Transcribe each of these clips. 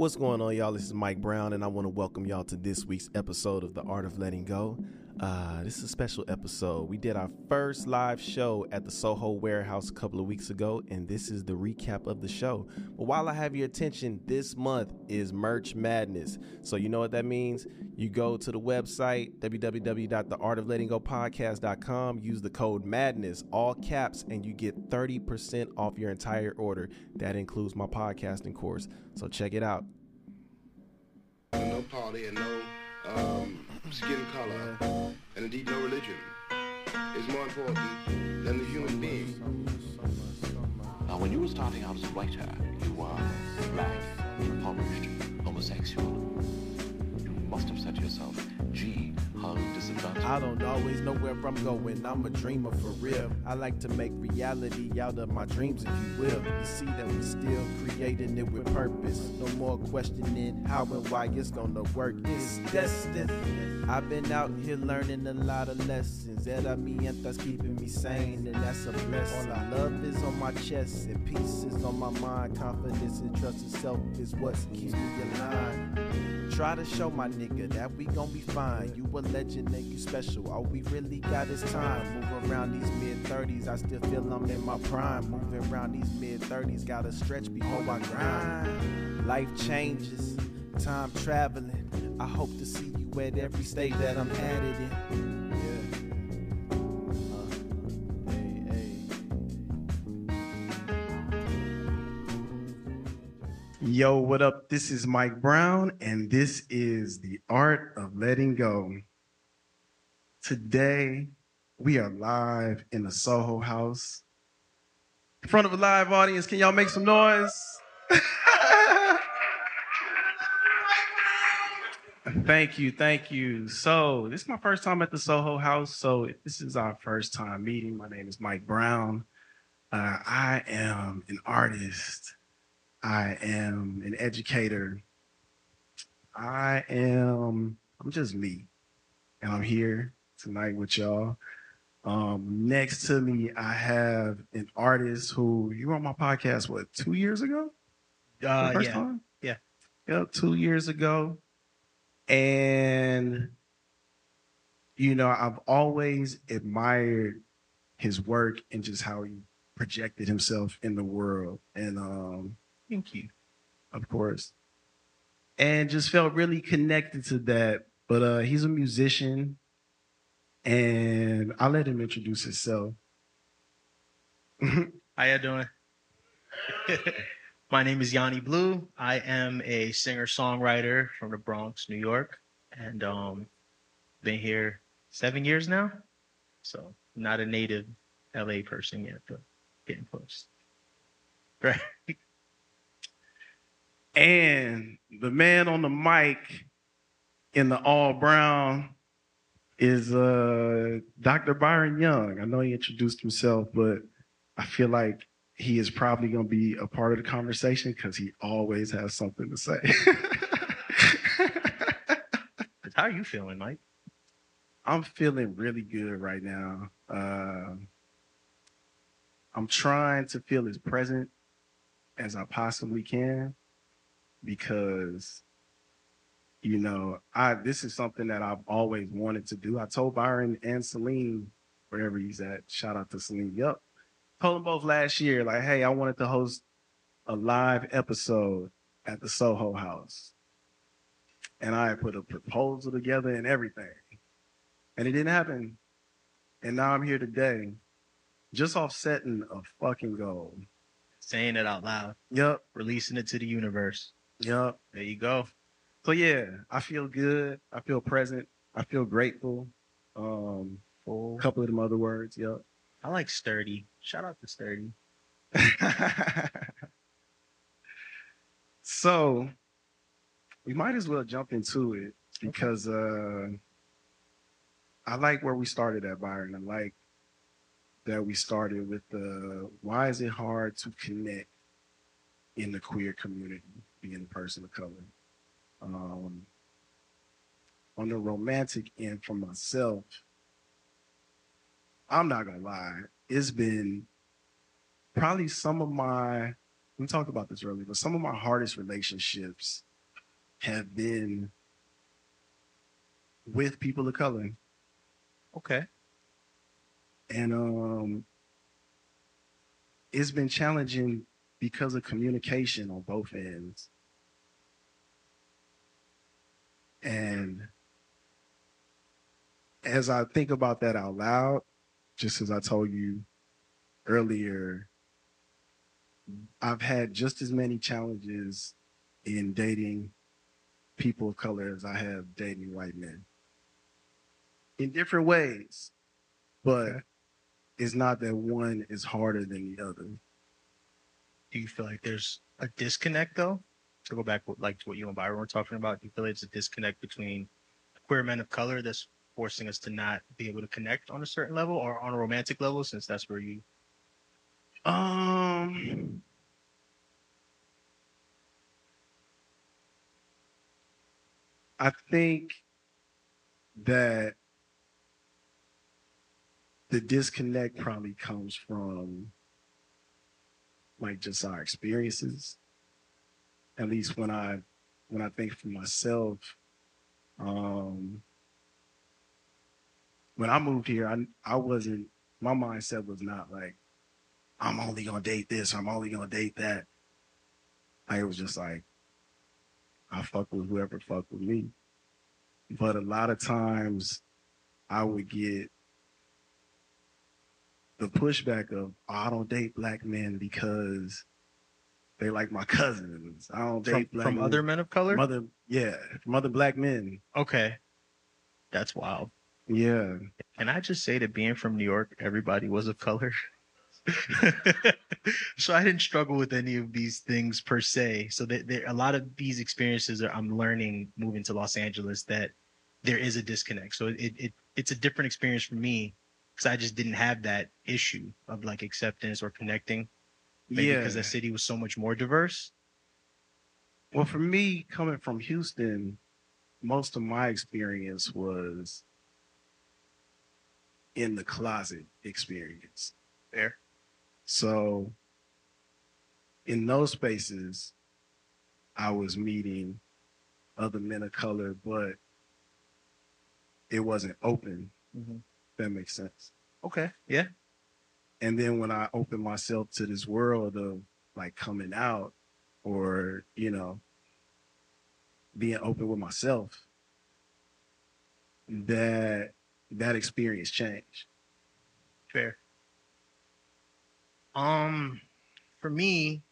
What's going on, y'all? This is Mike Brown, and I want to welcome y'all to this week's episode of The Art of Letting Go. Uh, this is a special episode. We did our first live show at the Soho Warehouse a couple of weeks ago, and this is the recap of the show. But while I have your attention, this month is Merch Madness. So, you know what that means? You go to the website, www.theartoflettinggopodcast.com, use the code MADNESS, all caps, and you get 30% off your entire order. That includes my podcasting course. So, check it out. no party and no um, skin color, and indeed no religion, is more important than the human being. Now, when you were starting out as a writer, you were black, impoverished, homosexual. You must have said to yourself, gee. I don't always know where I'm going. I'm a dreamer for real. I like to make reality out of my dreams, if you will. You see that we still creating it with purpose. No more questioning how and why it's gonna work. It's destined. I've been out here learning a lot of lessons. Era mi that's keeping me sane, and that's a blessing. All I Love is on my chest, and peace is on my mind. Confidence and trust in self is what keeps me aligned. Try to show my nigga that we gon' be fine. You a legend and you special. All we really got is time. Move around these mid 30s, I still feel I'm in my prime. Moving around these mid 30s, gotta stretch before I grind. Life changes, time traveling. I hope to see you at every stage that I'm it in. Yo, what up? This is Mike Brown, and this is the art of letting go. Today, we are live in the Soho House. In front of a live audience, can y'all make some noise? thank you, thank you. So, this is my first time at the Soho House. So, this is our first time meeting. My name is Mike Brown. Uh, I am an artist. I am an educator. I am, I'm just me. And I'm here tonight with y'all. Um, next to me, I have an artist who you were on my podcast, what, two years ago? Uh, first yeah. time? Yeah. Yep, two years ago. And, you know, I've always admired his work and just how he projected himself in the world. And, um, Thank you. of course. And just felt really connected to that. But uh he's a musician and I'll let him introduce himself. How you doing? My name is YawnyBlew. I am a singer-songwriter from the Bronx, New York, and um, been here seven years now. So not a native LA person yet, but getting close. Right. And the man on the mic in the all brown is uh Dr. Byron Young. I know he introduced himself, but I feel like he is probably going to be a part of the conversation because he always has something to say. How are you feeling, Mike? I'm feeling really good right now. Uh, I'm trying to feel as present as I possibly can because, you know, I this is something that I've always wanted to do. I told Byron and Celine, wherever he's at, shout out to Celine. Yup. Told them both last year, like, hey, I wanted to host a live episode at the Soho House. And I put a proposal together and everything and it didn't happen. And now I'm here today, just offsetting a fucking goal. Saying it out loud, Yup, releasing it to the universe. Yup. There you go. So yeah, I feel good. I feel present. I feel grateful. Um, a couple of them other words. Yup. I like sturdy. Shout out to sturdy. so we might as well jump into it because uh, I like where we started at, Byron. I like that we started with the why is it hard to connect in the queer community, being a person of color. Um, on the romantic end for myself, I'm not gonna lie, it's been probably some of my we talked about this earlier, but some of my hardest relationships have been with people of color. Okay. And um it's been challenging because of communication on both ends. And as I think about that out loud, just as I told you earlier, I've had just as many challenges in dating people of color as I have dating white men in different ways, but it's not that one is harder than the other. Do you feel like there's a disconnect though? To go back like to what you and Byron were talking about, do you feel like it's a disconnect between queer men of color that's forcing us to not be able to connect on a certain level or on a romantic level since that's where you Um, I think that the disconnect probably comes from like just our experiences. At least when I when I think for myself, um, when I moved here, I I wasn't my mindset was not like I'm only gonna date this, I'm only gonna date that. I was just like, I fuck with whoever fuck with me. But a lot of times I would get the pushback of oh, I don't date black men because they like my cousins. I don't from, date black from men. other men of color? from other yeah, from other black men. Okay. That's wild. Yeah. Can I just say that being from New York, everybody was of color? so I didn't struggle with any of these things per se. So that there, a lot of these experiences are I'm learning moving to Los Angeles that there is a disconnect. So it, it it's a different experience for me because I just didn't have that issue of like acceptance or connecting. Maybe yeah. because the city was so much more diverse. Well, for me, coming from Houston, most of my experience was in the closet experience. There. So, in those spaces, I was meeting other men of color, but it wasn't open. Mhm. That makes sense. Okay. Yeah. And then when I opened myself to this world of like coming out or, you know, being open with myself, that that experience changed. Fair. Um, for me,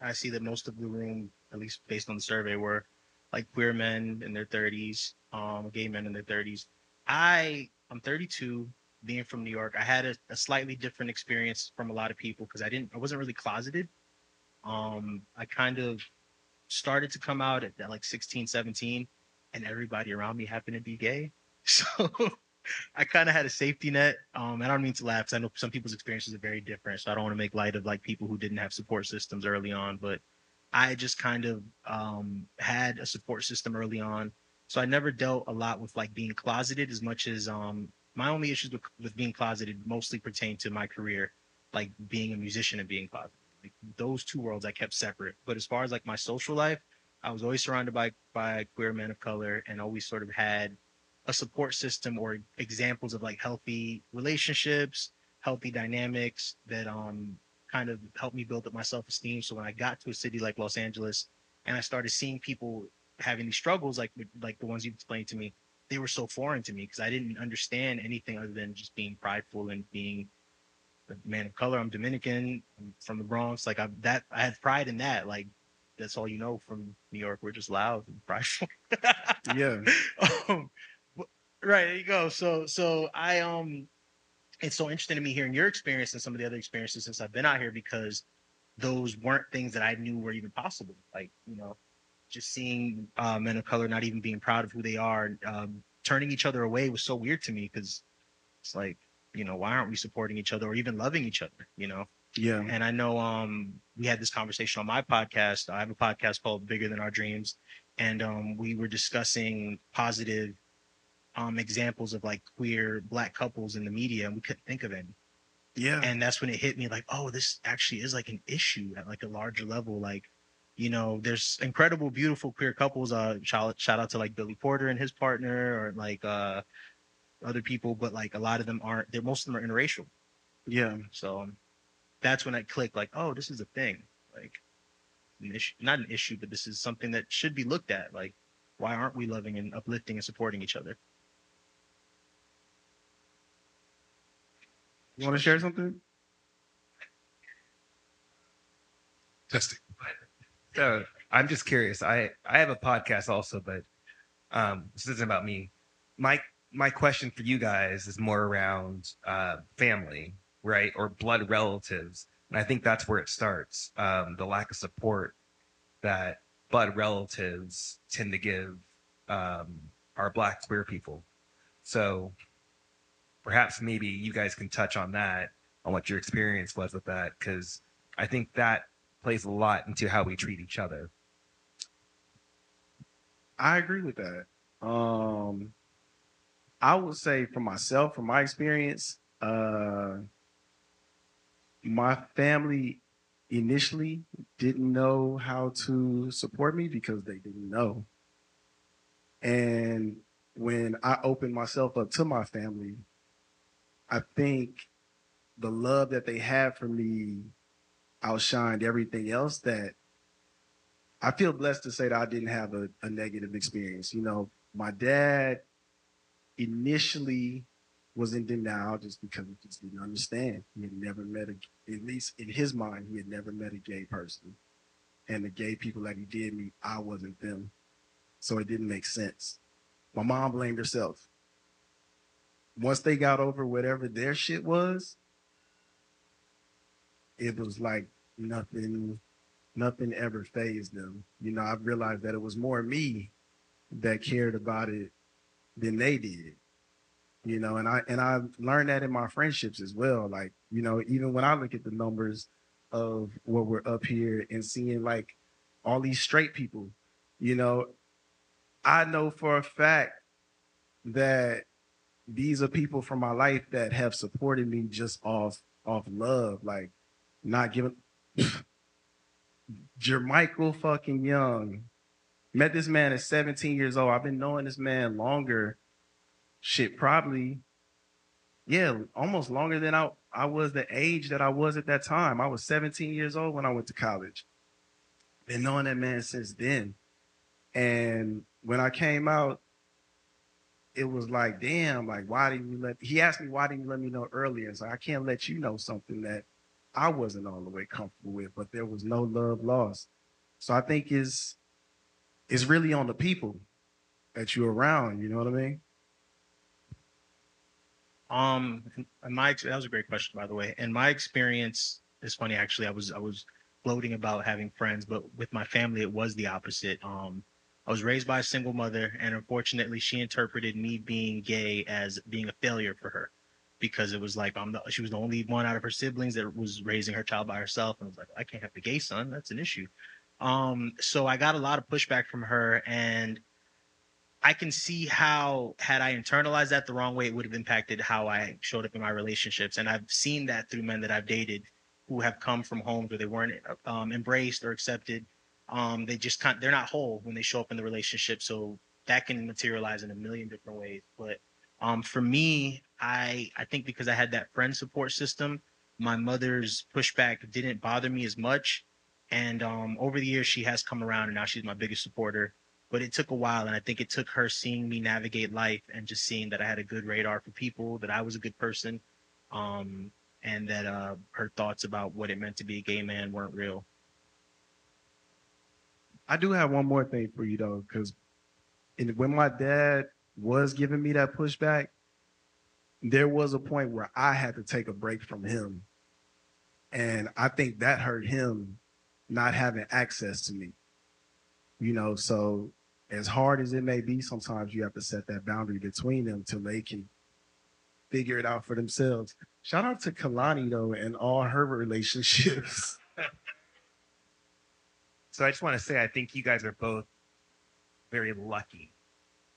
I see that most of the room, at least based on the survey, were like queer men in their 30s, um, gay men in their 30s. I, I'm 32, being from New York. I had a, a slightly different experience from a lot of people because I didn't, I wasn't really closeted. Um, I kind of started to come out at, at like 16, 17, and everybody around me happened to be gay. So I kind of had a safety net. Um, and I don't mean to laugh 'cause I know some people's experiences are very different. So I don't want to make light of like people who didn't have support systems early on, but I just kind of um, had a support system early on. So I never dealt a lot with like being closeted as much as um, my only issues with, with being closeted mostly pertain to my career, like being a musician and being closeted. Like those two worlds I kept separate. But as far as like my social life, I was always surrounded by by queer men of color and always sort of had a support system or examples of like healthy relationships, healthy dynamics that um kind of helped me build up my self-esteem. So when I got to a city like Los Angeles and I started seeing people having these struggles like like the ones you explained to me, they were so foreign to me because I didn't understand anything other than just being prideful and being a man of color. I'm Dominican, I'm from the Bronx. Like I that I had pride in that. Like that's all you know from New York. We're just loud and prideful. Yeah. um, right there you go. So so I um, it's so interesting to me hearing your experience and some of the other experiences since I've been out here because those weren't things that I knew were even possible. Like you know, just seeing uh, men of color not even being proud of who they are, um, turning each other away was so weird to me because it's like you know why aren't we supporting each other or even loving each other? You know. Yeah. And I know um we had this conversation on my podcast. I have a podcast called Bigger Than Our Dreams, and um we were discussing positive um examples of like queer black couples in the media, and we couldn't think of any. Yeah. And that's when it hit me like, oh, this actually is like an issue at like a larger level. Like you know, there's incredible, beautiful queer couples. Uh, shout, shout out to like Billy Porter and his partner, or like uh, other people, but like a lot of them aren't. They're most of them are interracial. Yeah. So that's when I clicked, like, oh, this is a thing. Like, an issue, not an issue, but this is something that should be looked at. Like, why aren't we loving and uplifting and supporting each other? You want to share something? Testing. So I'm just curious. I I have a podcast also, but um, this isn't about me. My my question for you guys is more around uh, family, right, or blood relatives, and I think that's where it starts. Um, the lack of support that blood relatives tend to give um, our Black queer people. So perhaps maybe you guys can touch on that, on what your experience was with that, because I think that plays a lot into how we treat each other. I agree with that. Um, I would say for myself, from my experience, uh, my family initially didn't know how to support me because they didn't know. And when I opened myself up to my family, I think the love that they had for me outshined everything else that I feel blessed to say that I didn't have a, a negative experience. You know, my dad initially was in denial just because he just didn't understand. He had never met a, at least in his mind, he had never met a gay person. And the gay people that he did meet, I wasn't them. So it didn't make sense. My mom blamed herself. Once they got over whatever their shit was, it was like nothing nothing ever phased them. You know, I've realized that it was more me that cared about it than they did. You know, and I and I learned that in my friendships as well. Like, you know, even when I look at the numbers of what we're up here and seeing like all these straight people, you know, I know for a fact that these are people from my life that have supported me just off off love, like not giving Jermichael fucking Young. Met this man at 17 years old. I've been knowing this man longer. Shit, probably, yeah, almost longer than I, I was the age that I was at that time. I was 17 years old when I went to college. Been knowing that man since then. And when I came out, it was like, damn, like, why didn't you let he asked me why didn't you let me know earlier? So I can't let you know something that I wasn't all the way comfortable with, but there was no love lost. So I think is it's really on the people that you're around. You know what I mean? Um, in my that was a great question, by the way. And my experience is funny. Actually, I was I was gloating about having friends, but with my family, it was the opposite. Um, I was raised by a single mother, and unfortunately, she interpreted me being gay as being a failure for her because it was like I'm the, she was the only one out of her siblings that was raising her child by herself, and I was like, I can't have a gay son. That's an issue. Um, so I got a lot of pushback from her, and I can see how had I internalized that the wrong way, it would have impacted how I showed up in my relationships, and I've seen that through men that I've dated who have come from homes where they weren't um, embraced or accepted. Um, they just can't, they're not whole when they show up in the relationship, so that can materialize in a million different ways, but um, for me, I I think because I had that friend support system, my mother's pushback didn't bother me as much. And um, over the years, she has come around, and now she's my biggest supporter. But it took a while, and I think it took her seeing me navigate life and just seeing that I had a good radar for people, that I was a good person, um, and that uh, her thoughts about what it meant to be a gay man weren't real. I do have one more thing for you though, because when my dad was giving me that pushback, there was a point where I had to take a break from him. And I think that hurt him not having access to me. You know, so as hard as it may be, sometimes you have to set that boundary between them till they can figure it out for themselves. Shout out to Kalani though and all her relationships. so I just want to say I think you guys are both very lucky.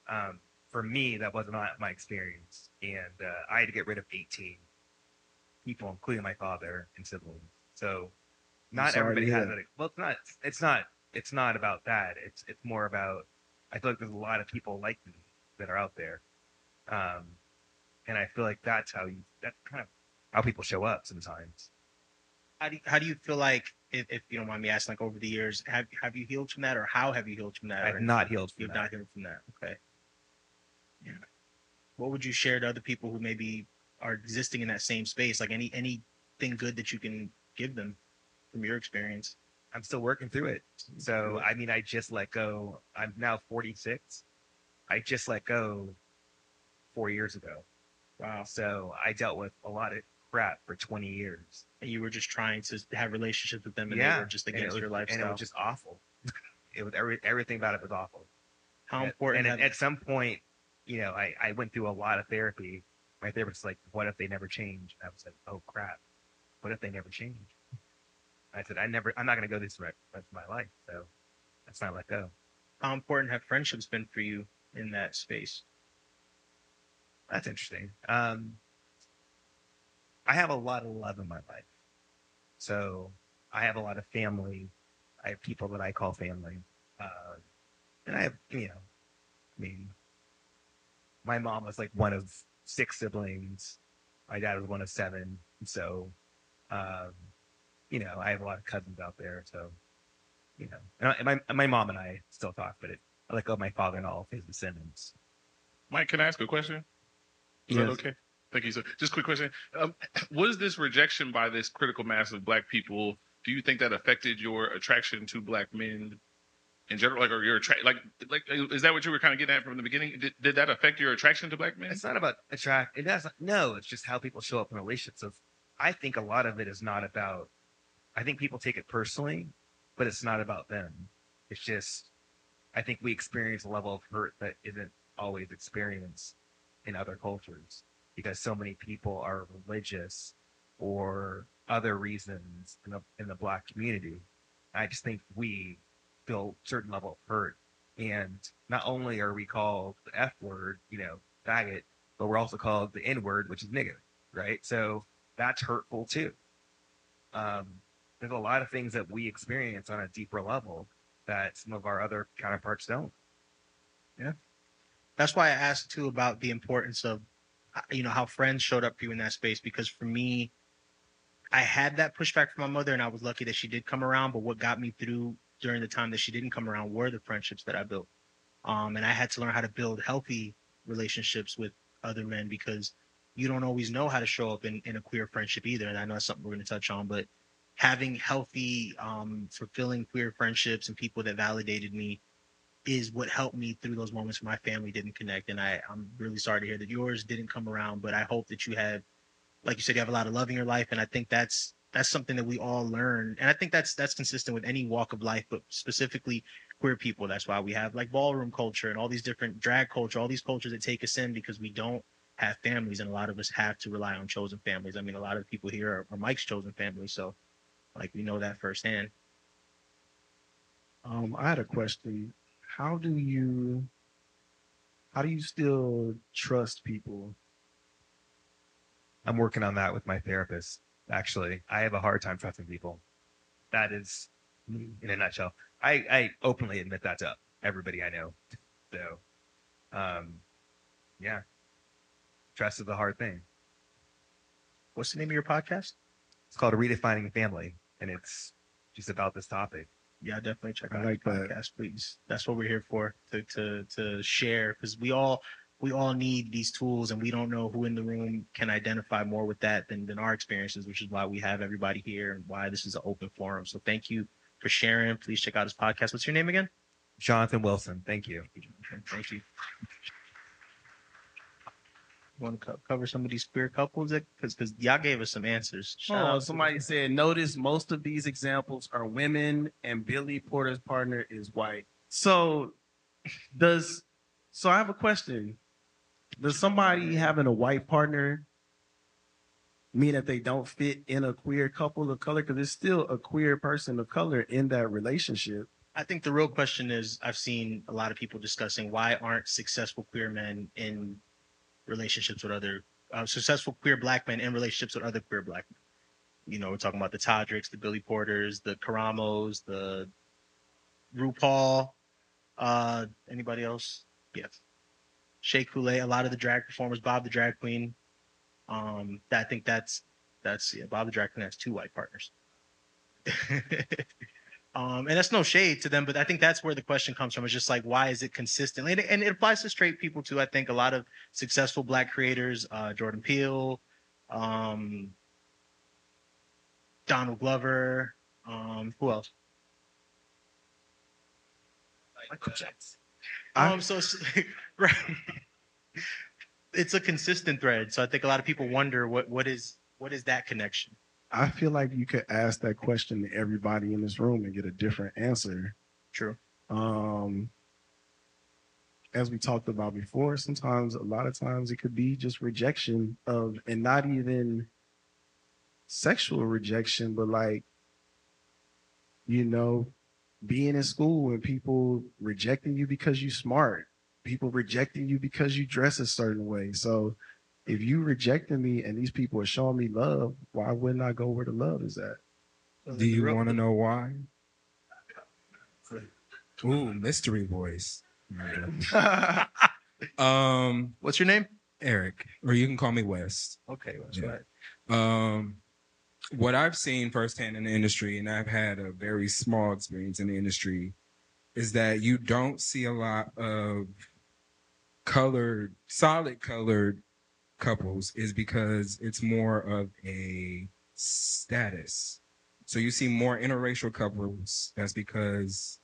Um, for me, that was not my experience, and uh, I had to get rid of 18 people, including my father and siblings. So not everybody has it. Well, it's not. It's not it's not about that. It's it's more about I feel like there's a lot of people like me that are out there, um, and I feel like that's how you that's kind of how people show up sometimes. How do you, how do you feel like if, if you don't mind me asking, like over the years, have have you healed from that, or how have you healed from that? I've or not healed from You've that. not healed from that. Okay. Yeah. What would you share to other people who maybe are existing in that same space? Like any anything good that you can give them from your experience? I'm still working through it. So mm-hmm. I mean, I just let go. I'm now 46. I just let go four years ago. Wow. So I dealt with a lot of crap for 20 years. And you were just trying to have relationships with them, and Yeah, they were just against was- your lifestyle. and it was just awful. it was every, everything about it was awful. how important? And have- at, at some point, you know, I, I went through a lot of therapy. My therapist was like, "What if they never change?" And I was like, "Oh crap! What if they never change?" I said, "I never. I'm not going to go this rest of my life. So that's not let go." how important have friendships been for you in that space? That's interesting. Um, I have a lot of love in my life. So I have a lot of family. I have people that I call family. Uh, and I have, you know, I mean, my mom was like one of six siblings. My dad was one of seven. So, um, you know, I have a lot of cousins out there. So, you know, and, I, and my, and my mom and I still talk, but it, I let go of my father and all of his descendants. Mike, can I ask a question? Is that Yes. okay? Thank you. So, just a quick question: um, What is this rejection by this critical mass of Black people? Do you think that affected your attraction to Black men in general? Like, or your attract, like, like, is that what you were kind of getting at from the beginning? Did, did that affect your attraction to Black men? It's not about attract. It doesn't. No, it's just how people show up in relationships. I think a lot of it is not about. I think people take it personally, but it's not about them. It's just, I think we experience a level of hurt that isn't always experienced in other cultures because so many people are religious or other reasons in the in the black community. I just think we feel certain level of hurt, and not only are we called the F word, you know, faggot, but we're also called the N word, which is nigger, right? So that's hurtful too. Um, there's a lot of things that we experience on a deeper level that some of our other counterparts don't. Yeah. That's why I asked too about the importance of, uh, you know, how friends showed up for you in that space. Because for me, I had that pushback from my mother, and I was lucky that she did come around. But what got me through during the time that she didn't come around were the friendships that I built. Um, and I had to learn how to build healthy relationships with other men because you don't always know how to show up in, in a queer friendship either. And I know that's something we're going to touch on, but having healthy, um, fulfilling queer friendships and people that validated me is what helped me through those moments where my family didn't connect. And I, I'm really sorry to hear that yours didn't come around, but I hope that you have, like you said, you have a lot of love in your life. And I think that's that's something that we all learn. And I think that's that's consistent with any walk of life, but specifically queer people. That's why we have like ballroom culture and all these different drag culture, all these cultures that take us in because we don't have families and a lot of us have to rely on chosen families. I mean, a lot of people here are, are Mike's chosen family. So like we know that firsthand. Um, I had a question. How do you how do you still trust people? I'm working on that with my therapist. Actually, I have a hard time trusting people. That is me in a nutshell. I, I openly admit that to everybody I know. So, um, yeah, trust is a hard thing. What's the name of your podcast? It's called Redefining Family, and it's just about this topic. Yeah, definitely check I out like that. podcast, please. That's what we're here for to to to share because we all we all need these tools and we don't know who in the room can identify more with that than than our experiences, which is why we have everybody here and why this is an open forum. So thank you for sharing. Please check out his podcast. What's your name again? Jonathan Wilson, thank you. Thank you. You want to co- cover some of these queer couples? Because because y'all gave us some answers. Shout Oh, somebody said, notice most of these examples are women and Billy Porter's partner is white. So does so I have a question. Does somebody having a white partner mean that they don't fit in a queer couple of color? Because there's still a queer person of color in that relationship. I think the real question is I've seen a lot of people discussing why aren't successful queer men in relationships with other uh, successful queer black men in relationships with other queer black men. You know, we're talking about the Todricks, the Billy Porters, the Karamos, the RuPaul. Uh, anybody else? Yes. Shea Coulee, a lot of the drag performers, Bob the drag queen. Um, I think that's that's yeah, Bob the drag queen has two white partners. um, and that's no shade to them, but I think that's where the question comes from. It's just like, why is it consistently? And, and it applies to straight people too. I think a lot of successful black creators, uh, Jordan Peele, um, Donald Glover, um, who else? Michael Jackson. I, um, so it's, right. it's a consistent thread. So I think a lot of people wonder what what is what is that connection? I feel like you could ask that question to everybody in this room and get a different answer. True. Um, as we talked about before, sometimes a lot of times it could be just rejection of, and not even sexual rejection, but like, you know, being in school and people rejecting you because you smart, people rejecting you because you dress a certain way. So if you rejecting me and these people are showing me love, why wouldn't I go where the love is at? Do you want to know why? Ooh, mystery voice. um, What's your name? Eric, or you can call me West. Okay, that's Yeah. right. Um, what I've seen firsthand in the industry, and I've had a very small experience in the industry, is that you don't see a lot of colored, solid colored couples, is because it's more of a status. So you see more interracial couples. That's because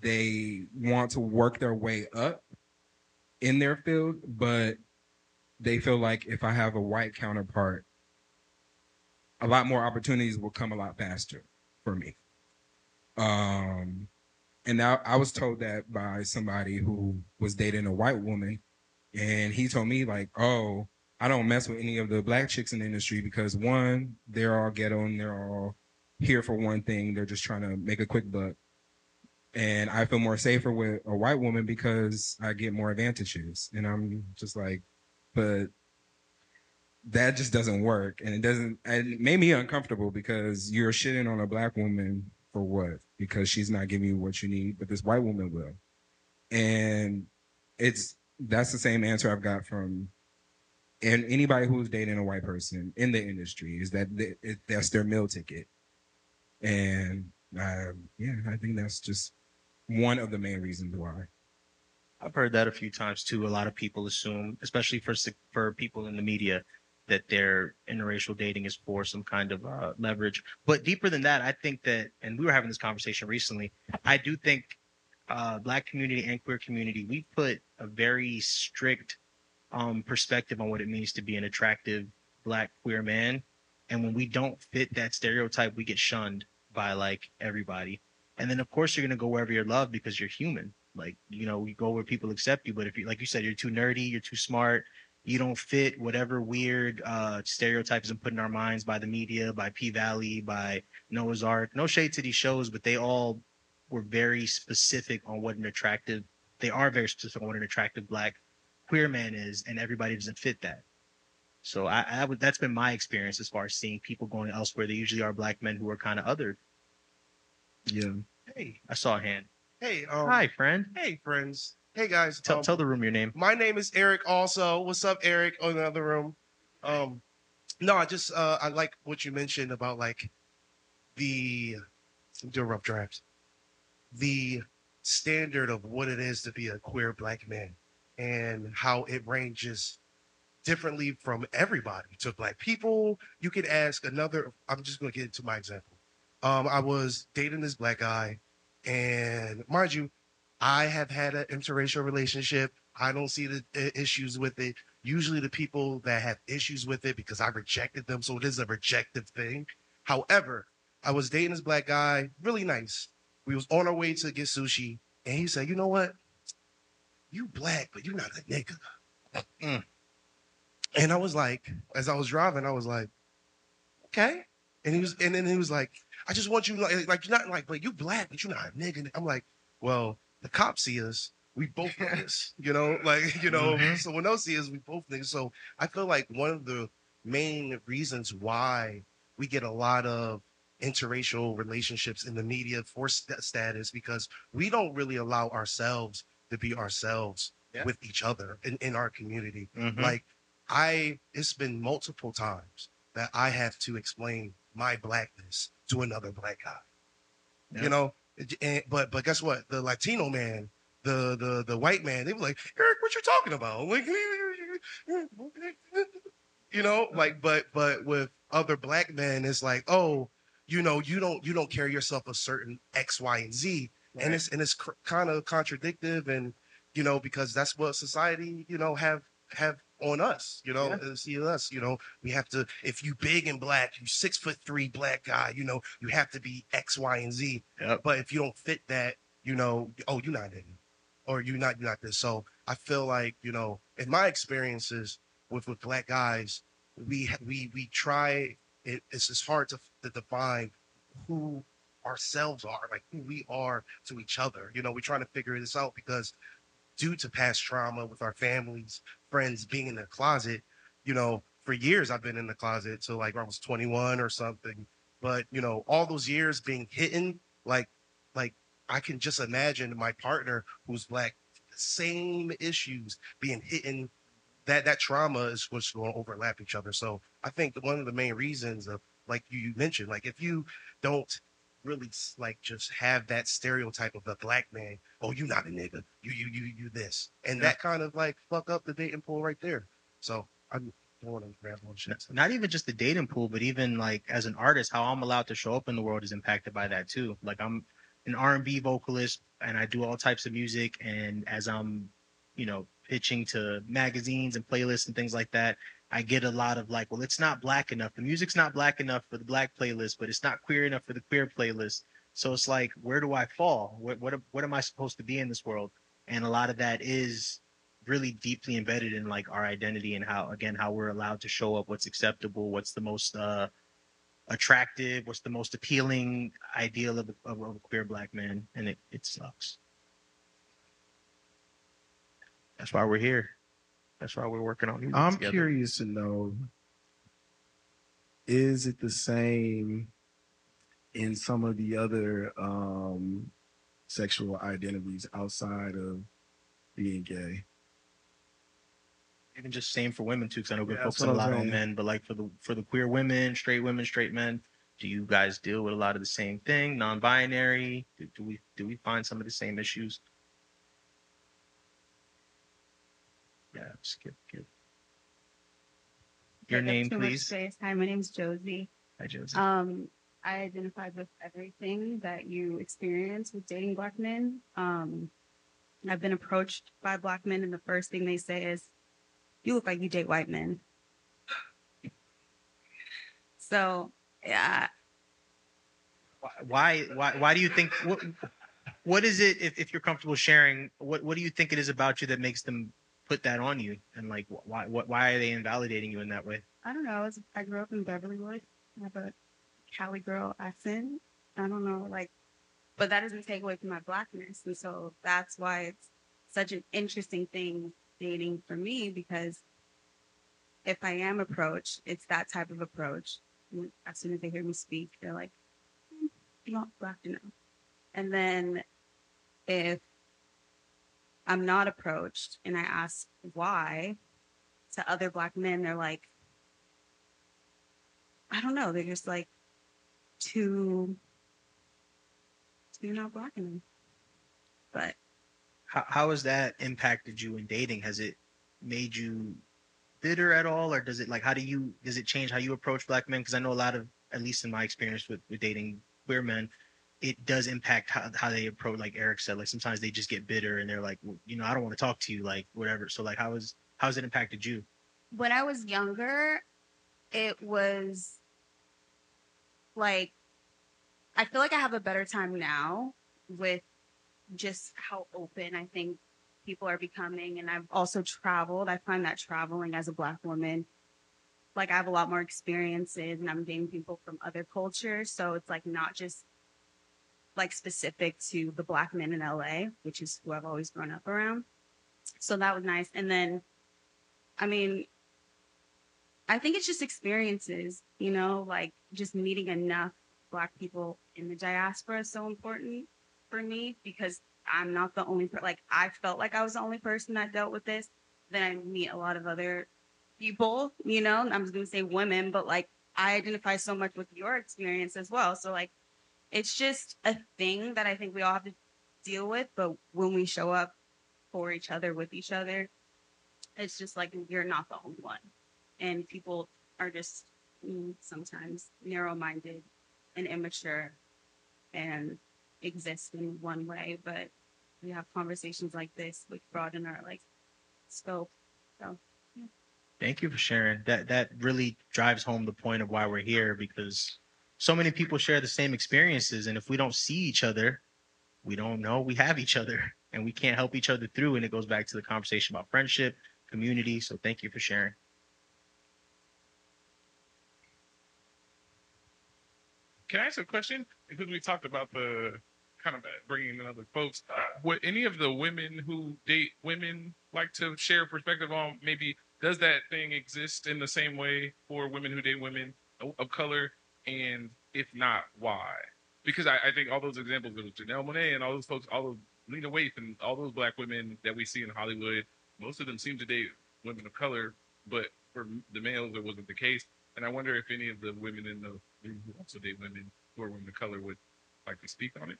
they want to work their way up in their field, but they feel like if I have a white counterpart, a lot more opportunities will come a lot faster for me. Um, and now I was told that by somebody who was dating a white woman, and he told me like, "Oh, I don't mess with any of the black chicks in the industry because one, they're all ghetto and they're all here for one thing. They're just trying to make a quick buck." And I feel more safer with a white woman because I get more advantages. And I'm just like, but that just doesn't work. And it doesn't it made me uncomfortable because you're shitting on a black woman for what? Because she's not giving you what you need but this white woman will. And it's that's the same answer i've got from and anybody who's dating a white person in the industry is that th- it, that's their meal ticket. And um, yeah i think that's just one of the main reasons why. I've heard that a few times too. A lot of people assume, especially for for people in the media, that their interracial dating is for some kind of uh, leverage. But deeper than that, I think that, and we were having this conversation recently. I do think uh, Black community and queer community we put a very strict um, perspective on what it means to be an attractive Black queer man, and when we don't fit that stereotype, we get shunned by like everybody. And then of course you're gonna go wherever you're loved because you're human. Like, you know, you go where people accept you. But if you, like you said, you're too nerdy, you're too smart, you don't fit whatever weird uh, stereotypes and put in our minds by the media, by P Valley, by Noah's Arc. No shade to these shows, but they all were very specific on what an attractive. They are very specific on what an attractive black queer man is, and everybody doesn't fit that. So I, I would. That's been my experience as far as seeing people going elsewhere. They usually are black men who are kind of othered. Yeah. Hey, I saw a hand. hey, um, Hi, friend. hey, friends. Hey, guys. Tell, um, tell the room your name. my name is Eric. Also, what's up, Eric? Oh, in the other room. Um, no, I just uh, I like what you mentioned about like the I'm doing rough drafts. The standard of what it is to be a queer black man and how it ranges differently from everybody to black people. You could ask another. I'm just going to get into my example. Um, I was dating this black guy, and mind you, I have had an interracial relationship. I don't see the uh, issues with it. Usually, the people that have issues with it because I rejected them, so it is a rejective thing. However, I was dating this black guy, really nice. We was on our way to get sushi, and he said, "You know what? You black, but you're not a nigga." Mm. And I was like, as I was driving, I was like, "Okay." And he was, and then he was like, "I just want you like, like you're not like, but you black, but you're not a nigga." I'm like, "Well, the cops see us. We both niggas, you know, like you know. Mhm. So when those see us, we both niggas. So I feel like one of the main reasons why we get a lot of interracial relationships in the media for st- status because we don't really allow ourselves to be ourselves Yeah. with each other in, in our community. Mhm. Like I, it's been multiple times that I have to explain my blackness to another black guy. Yeah. You know, and, but but guess what? The Latino man, the the the white man, they were like, Eric, what you talking about? Like, you know, uh-huh. like, but but with other black men, it's like, oh, you know, you don't you don't carry yourself a certain X, Y, and Z, and it's and it's cr- kind of contradictive, and you know, because that's what society, you know, have have on us, you know, Yeah. uh, see us, you know, we have to. If you big and black, you six foot three black guy, you know, you have to be X, Y, and Z. Yep. But if you don't fit that, you know, oh, you're not in, or you're not you're not this. So I feel like you know, in my experiences with with black guys, we we we try. It, it's just hard to, to define who ourselves are, like who we are to each other. You know, we're trying to figure this out because due to past trauma with our families, friends being in the closet, you know, for years I've been in the closet till like I was 21 or something. But you know, all those years being hidden, like like I can just imagine my partner who's black, same issues being hidden. That that trauma is what's going to overlap each other. So I think one of the main reasons of like you, you mentioned, like if you don't really like just have that stereotype of the black man, oh you not a nigga, you you you you this, and that kind of like fuck up the dating pool right there. So I don't want to grab on shit. Not even just the dating pool, but even like as an artist, how I'm allowed to show up in the world is impacted by that too. Like I'm an R&B vocalist and I do all types of music, and as I'm, you know, pitching to magazines and playlists and things like that, I get a lot of like, well, it's not black enough. The music's not black enough for the black playlist, but it's not queer enough for the queer playlist. So it's like, where do I fall? What what what am I supposed to be in this world? And a lot of that is really deeply embedded in like our identity and how again how we're allowed to show up what's acceptable what's the most uh attractive what's the most appealing ideal of, of, of a queer black man and it, it sucks that's why we're here that's why we're working on music I'm together. curious to know is it the same in some of the other um sexual identities outside of being gay? even just same for women too because i know we're Yeah, focusing a lot on men but like for the for the queer women straight women straight men do you guys deal with a lot of the same thing non-binary do, do we do we find some of the same issues yeah skip skip your Take up name too much please space. Hi, my name's Josie. hi josie Um, I identified with everything that you experience with dating black men. Um, I've been approached by black men, and the first thing they say is, "You look like you date white men." So, yeah, why why why do you think what what is it if, if you're comfortable sharing what what do you think it is about you that makes them put that on you and like why what why are they invalidating you in that way I don't know. I, was, I grew up in Beverlywood. I have a Cali girl accent. I don't know, like, but that doesn't take away from my blackness, and so that's why it's such an interesting thing dating for me because if I am approached, it's that type of approach. As soon as they hear me speak, they're like, "Hmm, "You're not black enough," and then if I'm not approached and I ask why to other black men, they're like, I don't know. They're just like too, too not black enough. But how, how has that impacted you in dating has it made you bitter at all or does it like how do you does it change how you approach black men because i know a lot of at least in my experience with, with dating queer men it does impact how, how they approach like eric said like sometimes they just get bitter and they're like you know i don't want to talk to you like whatever so like how is how has it impacted you when I was younger, it was like I feel like I have a better time now with just how open I think people are becoming. And I've also traveled. I find that traveling as a Black woman, like I have a lot more experiences and I'm dating people from other cultures. So it's like not just like specific to the Black men in LA, which is who I've always grown up around. So that was nice. And then, I mean, I think it's just experiences, you know, like just meeting enough black people in the diaspora is so important for me because I'm not the only per- like I felt like I was the only person that dealt with this. Then I meet a lot of other people, you know. I'm just gonna say women, but like I identify so much with your experience as well. So like it's just a thing that I think we all have to deal with. But when we show up for each other with each other, it's just like you're not the only one. And people are just mm, sometimes narrow minded and immature and exist in one way. But we have conversations like this, which broaden our like scope. So Thank you for sharing. That that really drives home the point of why we're here because so many people share the same experiences and if we don't see each other, we don't know we have each other and we can't help each other through and it goes back to the conversation about friendship, community. So thank you for sharing. Can I ask a question? Because we talked about the kind of uh, bringing in other folks. Would any of the women who date women like to share a perspective on maybe does that thing exist in the same way for women who date women of color? And if not, why? Because I, I think all those examples of Janelle Monáe and all those folks, all of Lena Waithe and all those black women that we see in Hollywood, most of them seem to date women of color, but for the males, it wasn't the case. And I wonder if any of the women in the who also date women who are women of color would like to speak on it.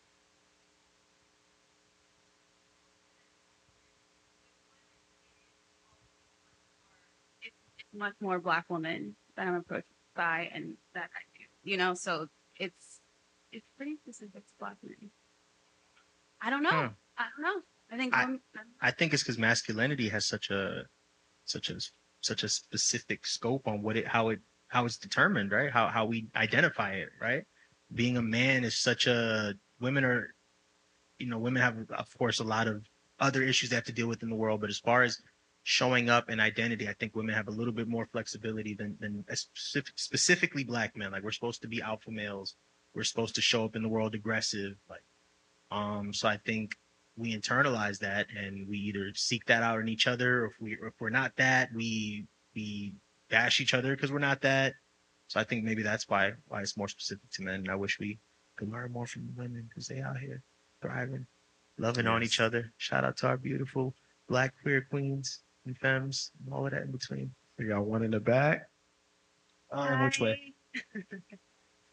much more black woman that I'm approached by and that I. You know, so it's it's pretty specific to black men. I don't know. Hmm. I don't know. I think I- I'm- I think it's because masculinity has such a such a such a specific scope on what it how it how it's determined, right? How how we identify it, right? Being a man is such a women are you know, women have of course a lot of other issues they have to deal with in the world, but as far as showing up and identity, I think women have a little bit more flexibility than than specific, specifically black men. Like we're supposed to be alpha males. We're supposed to show up in the world aggressive. Like um, so I think we internalize that and we either seek that out in each other or if we or if we're not that we we bash each other because we're not that so i think maybe that's why why it's more specific to men and i wish we could learn more from women because they out here thriving loving on each other shout out to our beautiful black queer queens and femmes and all of that in between We got one in the back. um, which way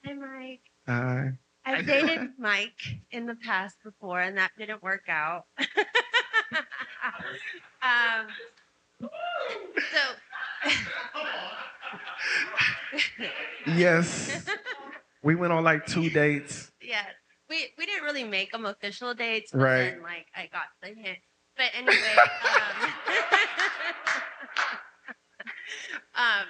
Hi, Mike. Hi. I've dated Mike in the past before, and that didn't work out. um, so, Yes. we went on like two dates. yeah, we we didn't really make them official dates, but Right. then like I got the hint. But anyway, um, um,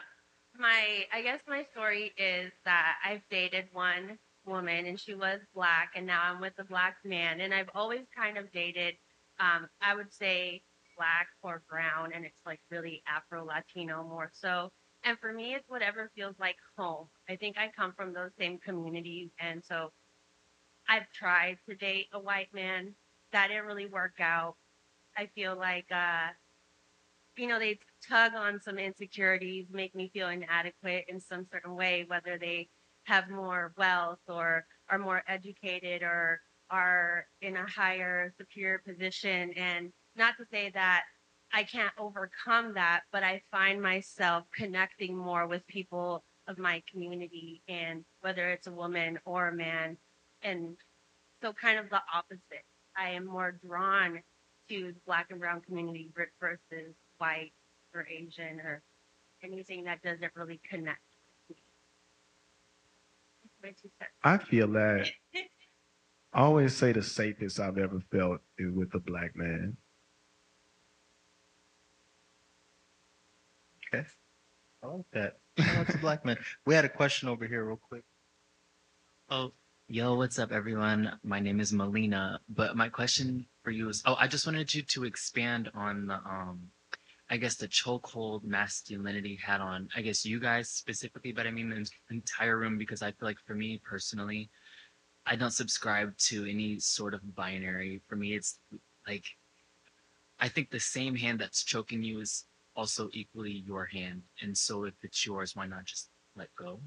my I guess my story is that I've dated one woman and she was black, and now I'm with a black man, and I've always kind of dated, um, I would say black or brown, and it's like really Afro Latino more so. And for me, it's whatever feels like home. I think I come from those same communities, and so I've tried to date a white man. That didn't really work out. I feel like, uh, you know, they tug on some insecurities, make me feel inadequate in some certain way, whether they have more wealth or are more educated or are in a higher, superior position. And not to say that I can't overcome that, but I find myself connecting more with people of my community and whether it's a woman or a man. And so kind of the opposite. I am more drawn to the black and brown community versus white or Asian or anything that doesn't really connect with me. That's my two cents. I feel that. I always say the safest I've ever felt is with a black man. okay i like that Shout out to black men we had a question over here real quick Oh, yo, what's up, everyone? My name is Melina, but my question for you is, oh, I just wanted you to expand on the, um, I guess the chokehold masculinity had on, I guess you guys specifically, but I mean the entire room because I feel like for me personally, I don't subscribe to any sort of binary. For me, it's like, I think the same hand that's choking you is also equally your hand, and so if it's yours, why not just let go?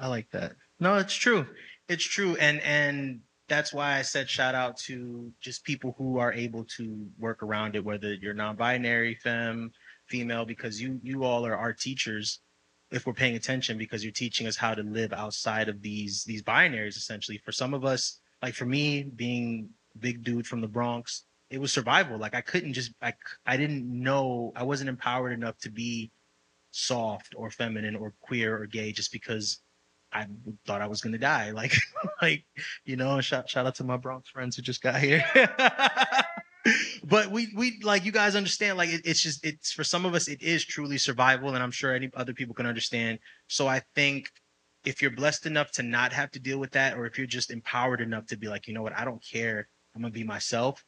I like that. No, it's true. It's true. And and that's why I said shout out to just people who are able to work around it, whether you're non-binary, femme, female, because you you all are our teachers if we're paying attention because you're teaching us how to live outside of these these binaries essentially. For some of us, like for me, being big dude from the Bronx, it was survival. Like I couldn't just I I didn't know I wasn't empowered enough to be soft or feminine or queer or gay just because I thought I was gonna die. Like, like you know, shout shout out to my Bronx friends who just got here. but we we like you guys understand. Like, it, it's just it's for some of us it is truly survival, and I'm sure any other people can understand. So I think if you're blessed enough to not have to deal with that, or if you're just empowered enough to be like, you know what, I don't care, I'm gonna be myself.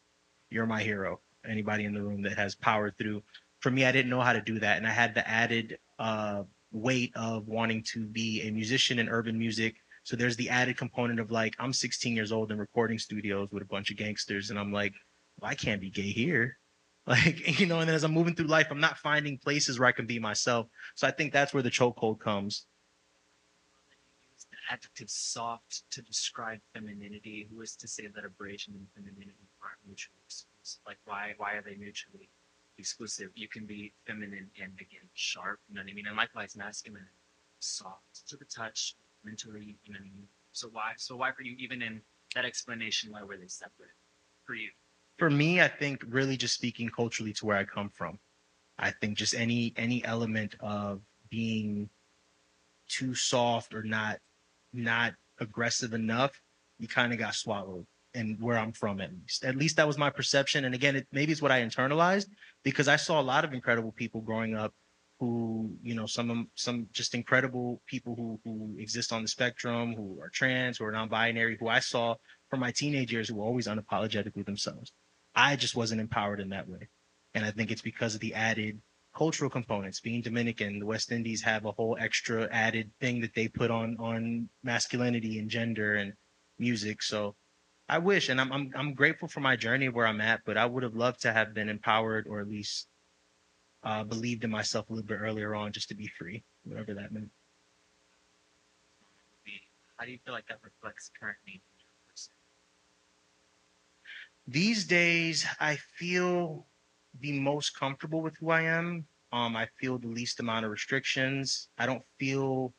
You're my hero. Anybody in the room that has powered through. For me, I didn't know how to do that, and I had the added uh weight of wanting to be a musician in urban music. So there's the added component of like, I'm 16 years old in recording studios with a bunch of gangsters, and I'm like, well, I can't be gay here. Like, you know, and then as I'm moving through life, I'm not finding places where I can be myself. So I think that's where the chokehold comes. the adjective soft to describe femininity. Who is to say that abrasion and femininity aren't mutually exclusive? Like, why why are they mutually exclusive? You can be feminine and again sharp. You know what I mean? And likewise, masculine, soft to the touch, mentally. You know what I mean? So why so why for you even in that explanation? Why were they separate for you? For me, I think really just speaking culturally to where I come from. I think just any any element of being too soft or not not aggressive enough, you kind of got swallowed. And where I'm from, at least, at least that was my perception. And again, it maybe it's what I internalized because I saw a lot of incredible people growing up who, you know, some some just incredible people who who exist on the spectrum, who are trans, who are non-binary, who I saw from my teenage years who were always unapologetically themselves. I just wasn't empowered in that way. And I think it's because of the added cultural components. Being Dominican, the West Indies have a whole extra added thing that they put on on masculinity and gender and music. So I wish, and I'm I'm I'm grateful for my journey where I'm at, but I would have loved to have been empowered or at least uh, believed in myself a little bit earlier on, just to be free, whatever that meant. How do you feel like that reflects current need in your person? these days i feel the most comfortable with who i am um i feel the least amount of restrictions i don't feel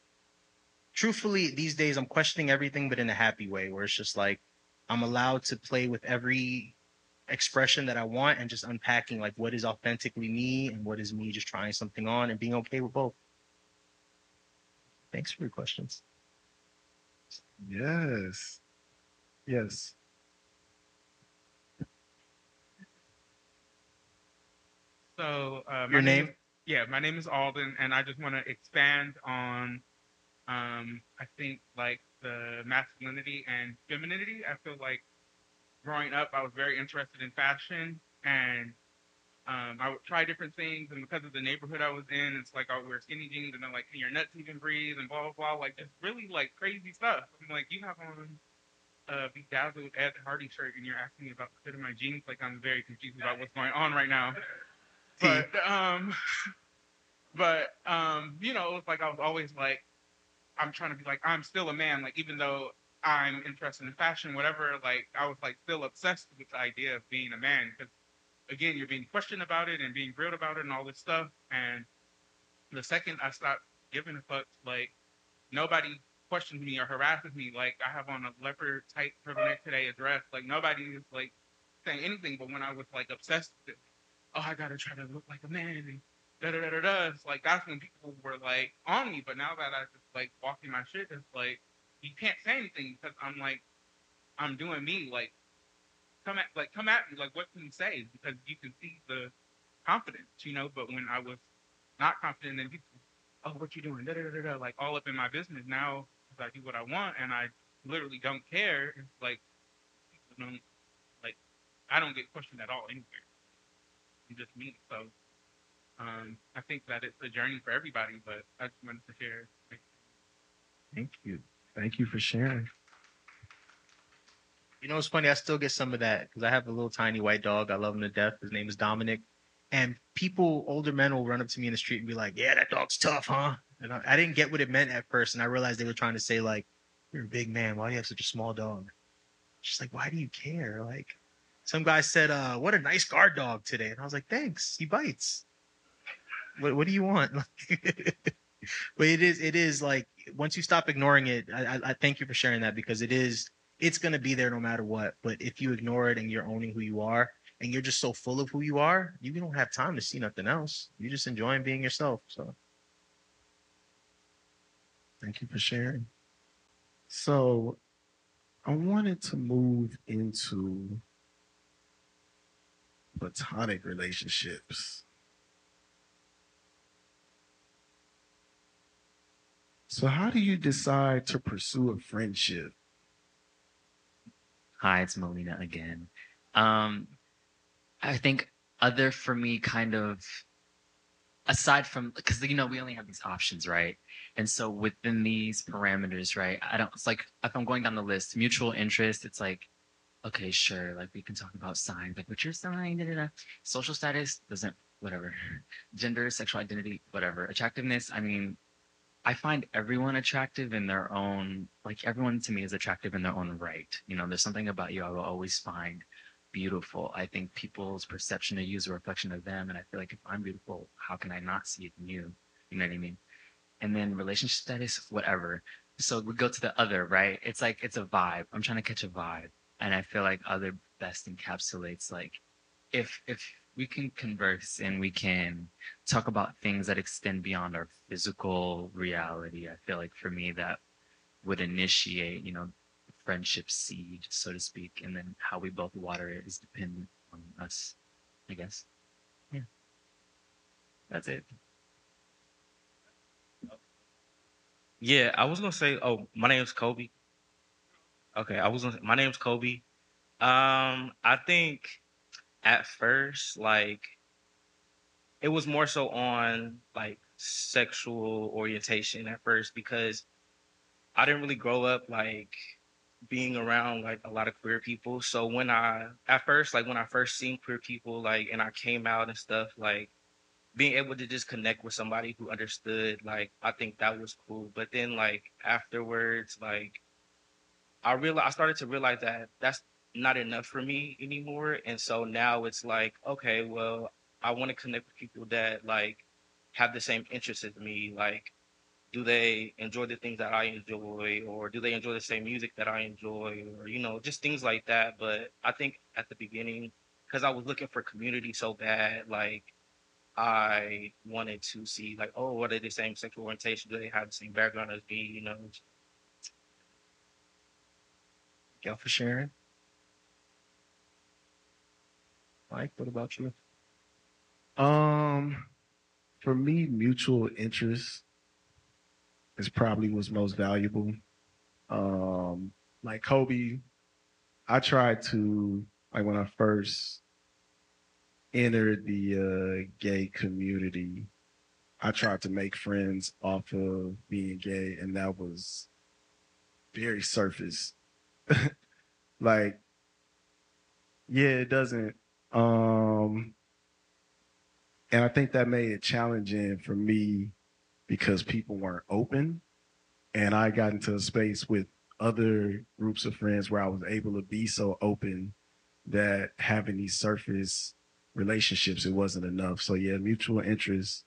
truthfully these days i'm questioning everything but in a happy way where it's just like i'm allowed to play with every expression that i want and just unpacking like what is authentically me and what is me just trying something on and being okay with both thanks for your questions Yes. Yes. So uh, my Your name? is- yeah, my name is Alden, and I just want to expand on, um, I think like the masculinity and femininity. I feel like growing up, I was very interested in fashion, and um, I would try different things, and because of the neighborhood I was in, it's like I would wear skinny jeans, and then like, can your nuts even breathe, and blah blah blah, like just really like crazy stuff. I'm like, you have on a bedazzled Ed Hardy shirt, and you're asking me about the fit of my jeans, like I'm very confused about what's going on right now. But um, but um, you know, it was like I was always like, I'm trying to be like, I'm still a man, like even though I'm interested in fashion, whatever. Like I was like still obsessed with the idea of being a man because again, you're being questioned about it and being grilled about it and all this stuff. And the second I stopped giving a fuck, like nobody questions me or harasses me. Like I have on a leopard tight turtleneck today, a dress. Like nobody is like saying anything. But when I was like obsessed with it, oh, I gotta try to look like a man and da da da da da. Like that's when people were like on me. But now that I just like walking my shit, it's like you can't say anything because I'm like I'm doing me. Like come at like come at me. Like what can you say? Because you can see the confidence, you know. But when I was not confident, then people, oh, what you doing? Da, da, da, da, like all up in my business. Now, I do what I want and I literally don't care, it's like people don't like I don't get questioned at all anywhere. I'm just me. So um, I think that it's a journey for everybody, but I just wanted to share. Thank you. Thank you for sharing. You know, it's funny. I still get some of that because I have a little tiny white dog. I love him to death. His name is Dominic. And people, older men, will run up to me in the street and be like, "Yeah, that dog's tough, huh?" And I, I didn't get what it meant at first, and I realized they were trying to say like, "You're a big man. Why do you have such a small dog?" She's like, "Why do you care?" Like, some guy said, "Uh, what a nice guard dog today," and I was like, "Thanks. He bites." What What do you want? but it is it is like once you stop ignoring it, I, I, thank you for sharing that because it is it's gonna be there no matter what. But if you ignore it and you're owning who you are and you're just so full of who you are, you don't have time to see nothing else. You're just enjoying being yourself. So Thank you for sharing. So I wanted to move into platonic relationships. So how do you decide to pursue a friendship? Hi, it's Melina again. Um, I think other for me, kind of aside from because you know we only have these options, right? And so within these parameters, right? I don't. It's like if I'm going down the list, mutual interest. It's like, okay, sure, like we can talk about signs, like what's your sign? Da, da, da. Social status doesn't whatever. Gender, sexual identity, whatever. Attractiveness. I mean, I find everyone attractive in their own like everyone to me is attractive in their own right. You know, there's something about you I will always find beautiful. I think people's perception of you is a reflection of them. And I feel like if I'm beautiful, how can I not see it in you? You know what I mean? And then relationship status, whatever. So we go to the other, right? It's like it's a vibe. I'm trying to catch a vibe. And I feel like other best encapsulates like if if we can converse and we can talk about things that extend beyond our physical reality, I feel like for me that would initiate, you know, friendship seed, so to speak, and then how we both water it is dependent on us, I guess. Yeah. That's it. Yeah, I was gonna say, oh, my name's Kobe. Okay, I was gonna say, my name's Kobe. Um, I think at first, like, it was more so on like sexual orientation at first because I didn't really grow up like being around like a lot of queer people. So when I at first, like when I first seen queer people, like and I came out and stuff, like being able to just connect with somebody who understood, like I think that was cool. But then like afterwards, like I realized I started to realize that that's not enough for me anymore. And so now it's like, okay, well, I want to connect with people that like have the same interests as me. Like, do they enjoy the things that I enjoy, or do they enjoy the same music that I enjoy, or you know, just things like that. But I think at the beginning, because I was looking for community so bad, like I wanted to see like, oh, what are the same sexual orientation? Do they have the same background as me? You know, Thank you for sharing. Mike, what about you? Um, for me, mutual interest is probably what's most valuable. Um, like Kobe, I tried to like when I first entered the uh, gay community, I tried to make friends off of being gay, and that was very surface. like, yeah, it doesn't. Um, and I think that made it challenging for me because people weren't open. And I got into a space with other groups of friends where I was able to be so open that having these surface relationships, it wasn't enough. So yeah, mutual interest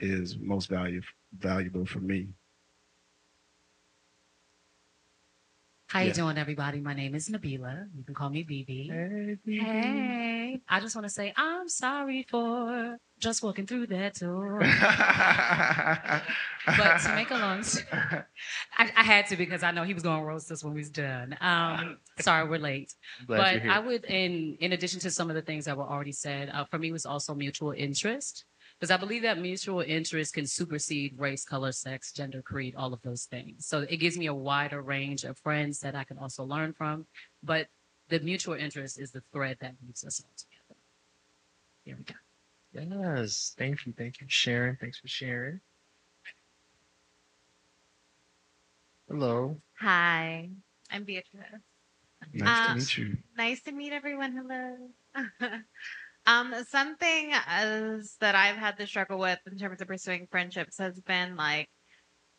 is most value, valuable for me. How you doing, everybody? My name is Nabila. You can call me BB. Hey, Hey, I just want to say I'm sorry for just walking through that door. but to make a long, I had to because I know he was going to roast us when we was done. Um, sorry, we're late. Glad but. I would, in in addition to some of the things that were already said, uh, for me was also mutual interest because I believe that mutual interest can supersede race, color, sex, gender, creed, all of those things. So it gives me a wider range of friends that I can also learn from. But the mutual interest is the thread that weaves us all together. Here we go. Yes, thank you, thank you Sharon. Thanks for sharing. Hello. Hi, I'm Beatrice. Nice to Uh, meet you. Nice to meet everyone. Hello. um, something as that I've had to struggle with in terms of pursuing friendships has been like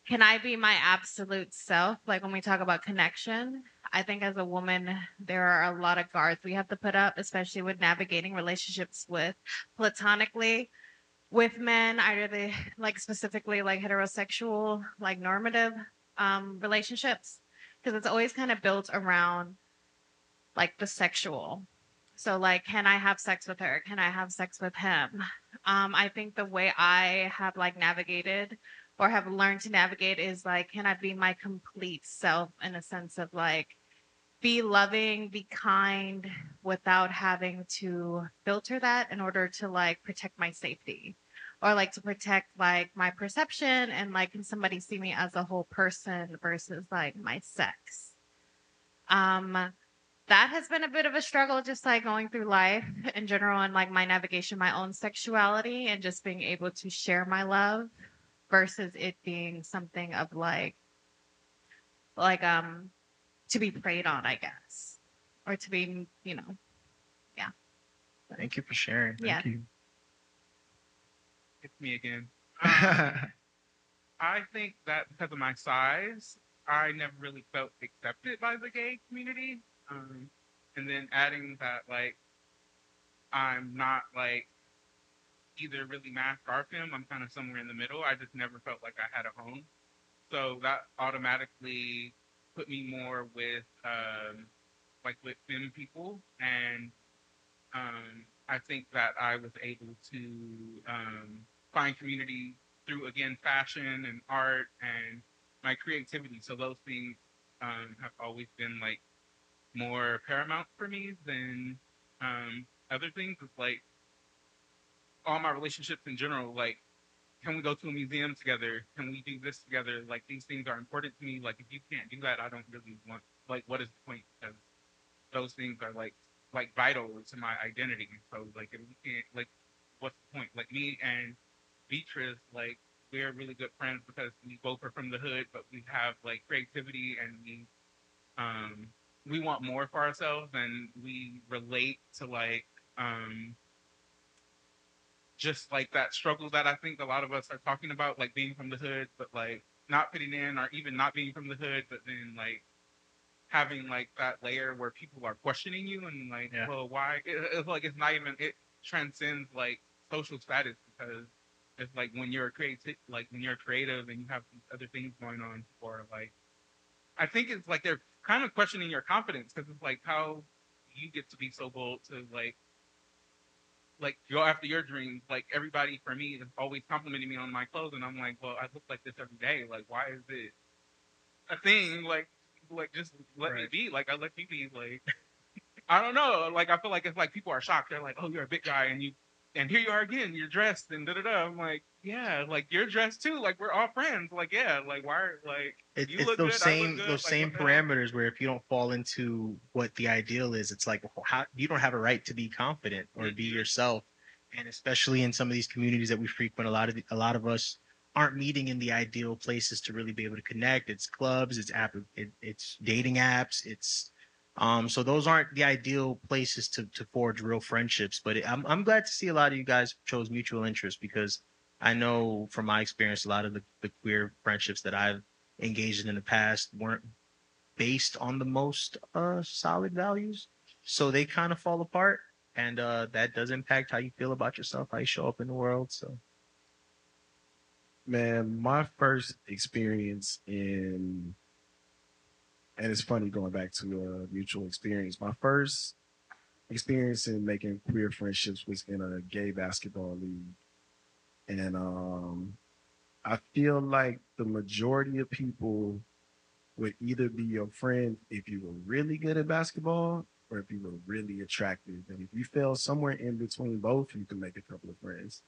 can I be my absolute self? Like when we talk about connection, I think as a woman, there are a lot of guards we have to put up, especially with navigating relationships with platonically with men, either they like specifically like heterosexual, like normative um, relationships, because it's always kind of built around like the sexual. So like, can I have sex with her? Can I have sex with him? Um, I think the way I have like navigated or have learned to navigate is like, can I be my complete self in a sense of like, be loving, be kind without having to filter that in order to like protect my safety or like to protect like my perception and like can somebody see me as a whole person versus like my sex. Um that has been a bit of a struggle just like going through life in general and like my navigation my own sexuality and just being able to share my love versus it being something of like like um to be preyed on i guess or to be you know yeah Thank you for sharing. Yeah. Thank you. It's me again. Um, I think that because of my size, I never really felt accepted by the gay community. Um, and then adding that, like, I'm not like either really mask or femme. I'm kind of somewhere in the middle. I just never felt like I had a home. So that automatically put me more with um, like with femme people, and um, I think that I was able to um, find community through again fashion and art and my creativity. So those things um, have always been like more paramount for me than um, other things. It's like all my relationships in general. Like, can we go to a museum together? Can we do this together? Like these things are important to me. Like if you can't do that, I don't really want. Like, what is the point? Because those things are like like vital to my identity. So like if we can't like what's the point? Like me and Beatrice, like we're really good friends because we both are from the hood, but we have like creativity and we um we want more for ourselves and we relate to like um just like that struggle that I think a lot of us are talking about, like being from the hood, but like not fitting in or even not being from the hood, but then like having like that layer where people are questioning you and like, Yeah. well, why? It, it's like it's not even it transcends like social status because it's like when you're creative, like when you're creative and you have other things going on, or like, I think it's like they're kind of questioning your confidence because it's like how you get to be so bold to like like go after your dreams. Like everybody for me is always complimenting me on my clothes, and I'm like, well, I look like this every day. Like, why is it a thing? Like, like just let me be. Like, I let me be. Like, I don't know. Like, I feel like it's like people are shocked. They're like, oh, you're a big guy, and you. And here you are again. You're dressed and da da da. I'm like, yeah, like you're dressed too. Like we're all friends. Like yeah, like why? Are, like It, you it's look those good, same good, those like, same parameters where if you don't fall into what the ideal is, it's like how you don't have a right to be confident or be Mm-hmm. yourself. And especially in some of these communities that we frequent, a lot of the, a lot of us aren't meeting in the ideal places to really be able to connect. It's clubs, it's app, it, it's dating apps, it's um. So those aren't the ideal places to to forge real friendships. But it, I'm I'm glad to see a lot of you guys chose mutual interest because I know from my experience, a lot of the, the queer friendships that I've engaged in in the past weren't based on the most uh solid values. So they kind of fall apart. And uh that does impact how you feel about yourself, how you show up in the world. So man, my first experience in, and it's funny going back to a mutual experience. My first experience in making queer friendships was in a gay basketball league, and um, I feel like the majority of people would either be your friend if you were really good at basketball or if you were really attractive. And if you fell somewhere in between both, you can make a couple of friends.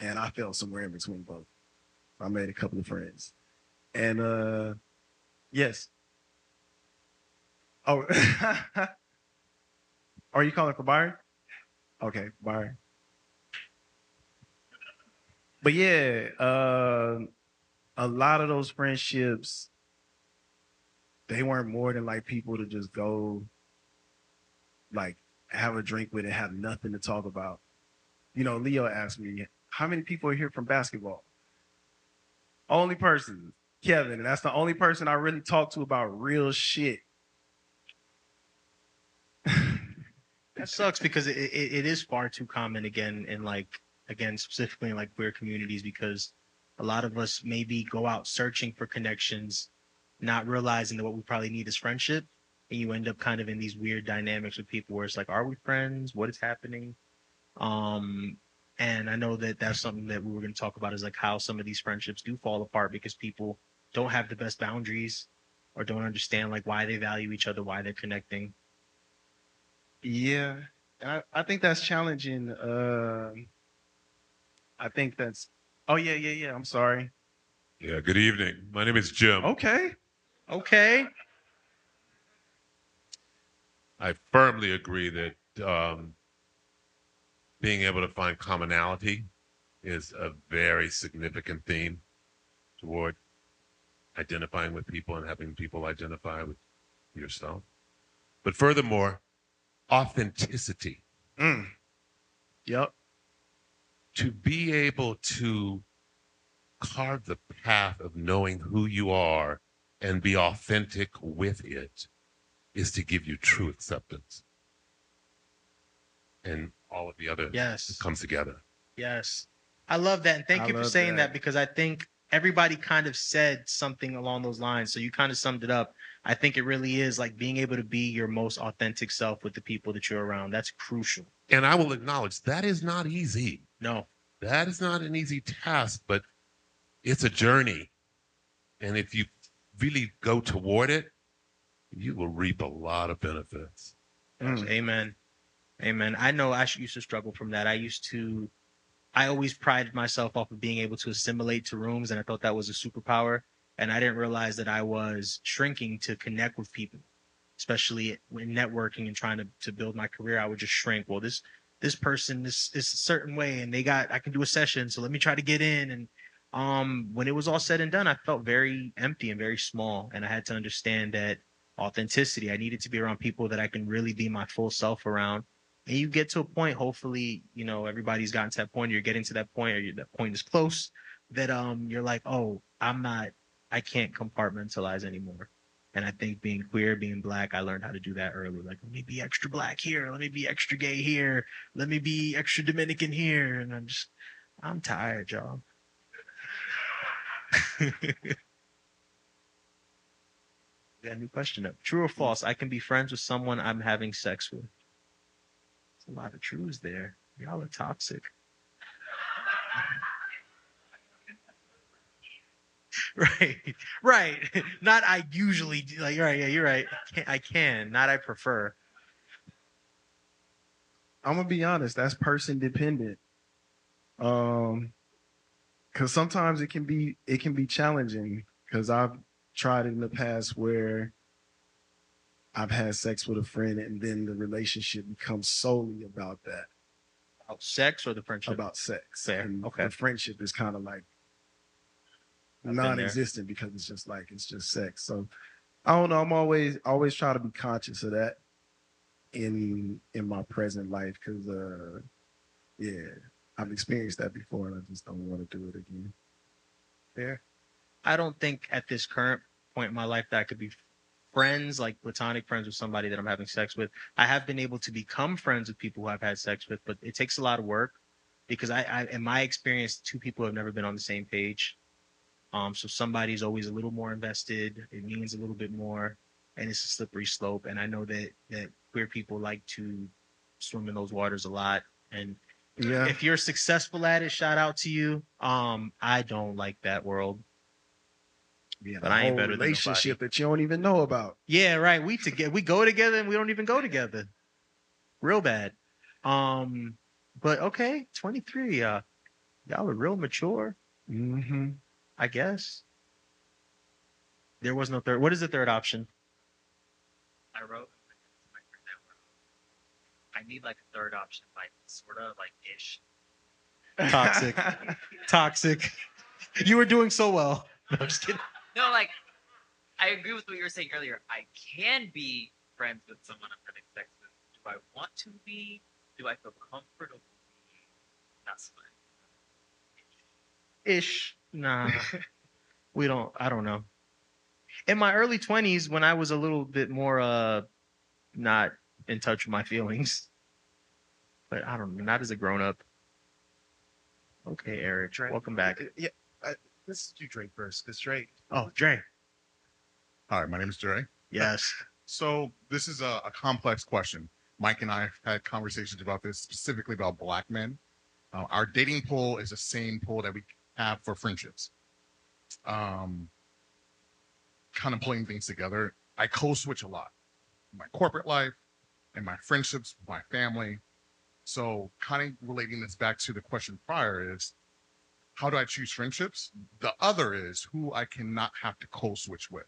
And I fell somewhere in between both. I made a couple of friends. And uh yes. Oh are you calling for Byron? Okay, Byron. But yeah, uh a lot of those friendships they weren't more than like people to just go like have a drink with and have nothing to talk about. You know, Leo asked me, how many people are here from basketball? Only person. Kevin. And that's the only person I really talk to about real shit. That sucks because it, it, it is far too common again in like again specifically in like queer communities because a lot of us maybe go out searching for connections, not realizing that what we probably need is friendship, and you end up kind of in these weird dynamics with people where it's like, are we friends? What is happening? Um, and I know that that's something that we were going to talk about is like how some of these friendships do fall apart because people don't have the best boundaries or don't understand like why they value each other, why they're connecting. Yeah, I, I think that's challenging. Um, I think that's. Oh yeah, yeah, yeah. I'm sorry. Yeah, good evening. My name is Jim. Okay. Okay. I firmly agree that um, being able to find commonality is a very significant theme toward identifying with people and having people identify with yourself. But furthermore, authenticity. Mm. Yep. To be able to carve the path of knowing who you are and be authentic with it is to give you true acceptance. And all of the other Yes. comes together. Yes. I love that. And thank I you for saying that. that. because I think everybody kind of said something along those lines. So you kind of summed it up. I think it really is like being able to be your most authentic self with the people that you're around. That's crucial. And I will acknowledge that is not easy. No. That is not an easy task, but it's a journey. And if you really go toward it, you will reap a lot of benefits. Yes, Amen. Amen. I know I used to struggle from that. I used to, I always prided myself off of being able to assimilate to rooms, and I thought that was a superpower. And I didn't realize that I was shrinking to connect with people, especially when networking and trying to, to build my career. I would just shrink. Well, this this person is is a certain way, and they got I can do a session, so let me try to get in. And um, when it was all said and done, I felt very empty and very small, and I had to understand that authenticity. I needed to be around people that I can really be my full self around. And you get to a point, hopefully, you know, everybody's gotten to that point, you're getting to that point, or that point is close, that um you're like, oh, I'm not, I can't compartmentalize anymore. And I think being queer, being black, I learned how to do that early. Like, let me be extra black here, let me be extra gay here, let me be extra Dominican here. And I'm just, I'm tired, y'all. Got a new question up. True or hmm. false? I can be friends with someone I'm having sex with. There's a lot of truths there. Y'all are toxic. right, right. Not I usually do. Like, right, yeah, you're right. I can, I can. Not I prefer. I'm gonna be honest. That's person dependent. Um, because sometimes it can be it can be challenging. Because I've tried it in the past where I've had sex with a friend, and then the relationship becomes solely about that. About sex or the friendship? About sex. Fair. And Okay. The friendship is kind of like I've been there. non-existent because it's just like it's just sex. So I don't know. I'm always always try to be conscious of that in in my present life because uh yeah, I've experienced that before and I just don't want to do it again. Fair. I don't think at this current point in my life that I could be friends, like platonic friends with somebody that I'm having sex with. I have been able to become friends with people who I've had sex with, but it takes a lot of work because I, I in my experience, two people have never been on the same page. Um, so somebody's always a little more invested. It means a little bit more, and it's a slippery slope. And I know that that queer people like to swim in those waters a lot. And Yeah. if you're successful at it, shout out to you. Um, I don't like that world. Yeah, but I ain't better relationship that you don't even know about. Yeah, right. We together we go together and we don't even go together. Real bad. Um, but okay, 23. Uh y'all are real mature, Mm-hmm. I guess. There was no third. What is the third option? I wrote I need like a third option, like sort of like ish. Toxic. Toxic. You were doing so well. No, I'm just kidding. No, like I agree with what you were saying earlier. I can be friends with someone I'm having sex with. Do I want to be? Do I feel comfortable being? That's fine. Ish. Nah. we don't. I don't know. In my early twenties, when I was a little bit more uh, not in touch with my feelings, but I don't know. Not as a grown up. Okay, Eric. Welcome back. Yeah, I, let's do Drake first, because Drake. Oh, Dre. Hi, my name is Dre. Yes. So this is a, a complex question. Mike and I have had conversations about this, specifically about black men. Uh, our dating pool is the same pool that we have for friendships. Um, kind of pulling things together. I code-switch a lot. My corporate life and my friendships, my family. So kind of relating this back to the question prior is how do I choose friendships? The other is who I cannot have to code-switch with,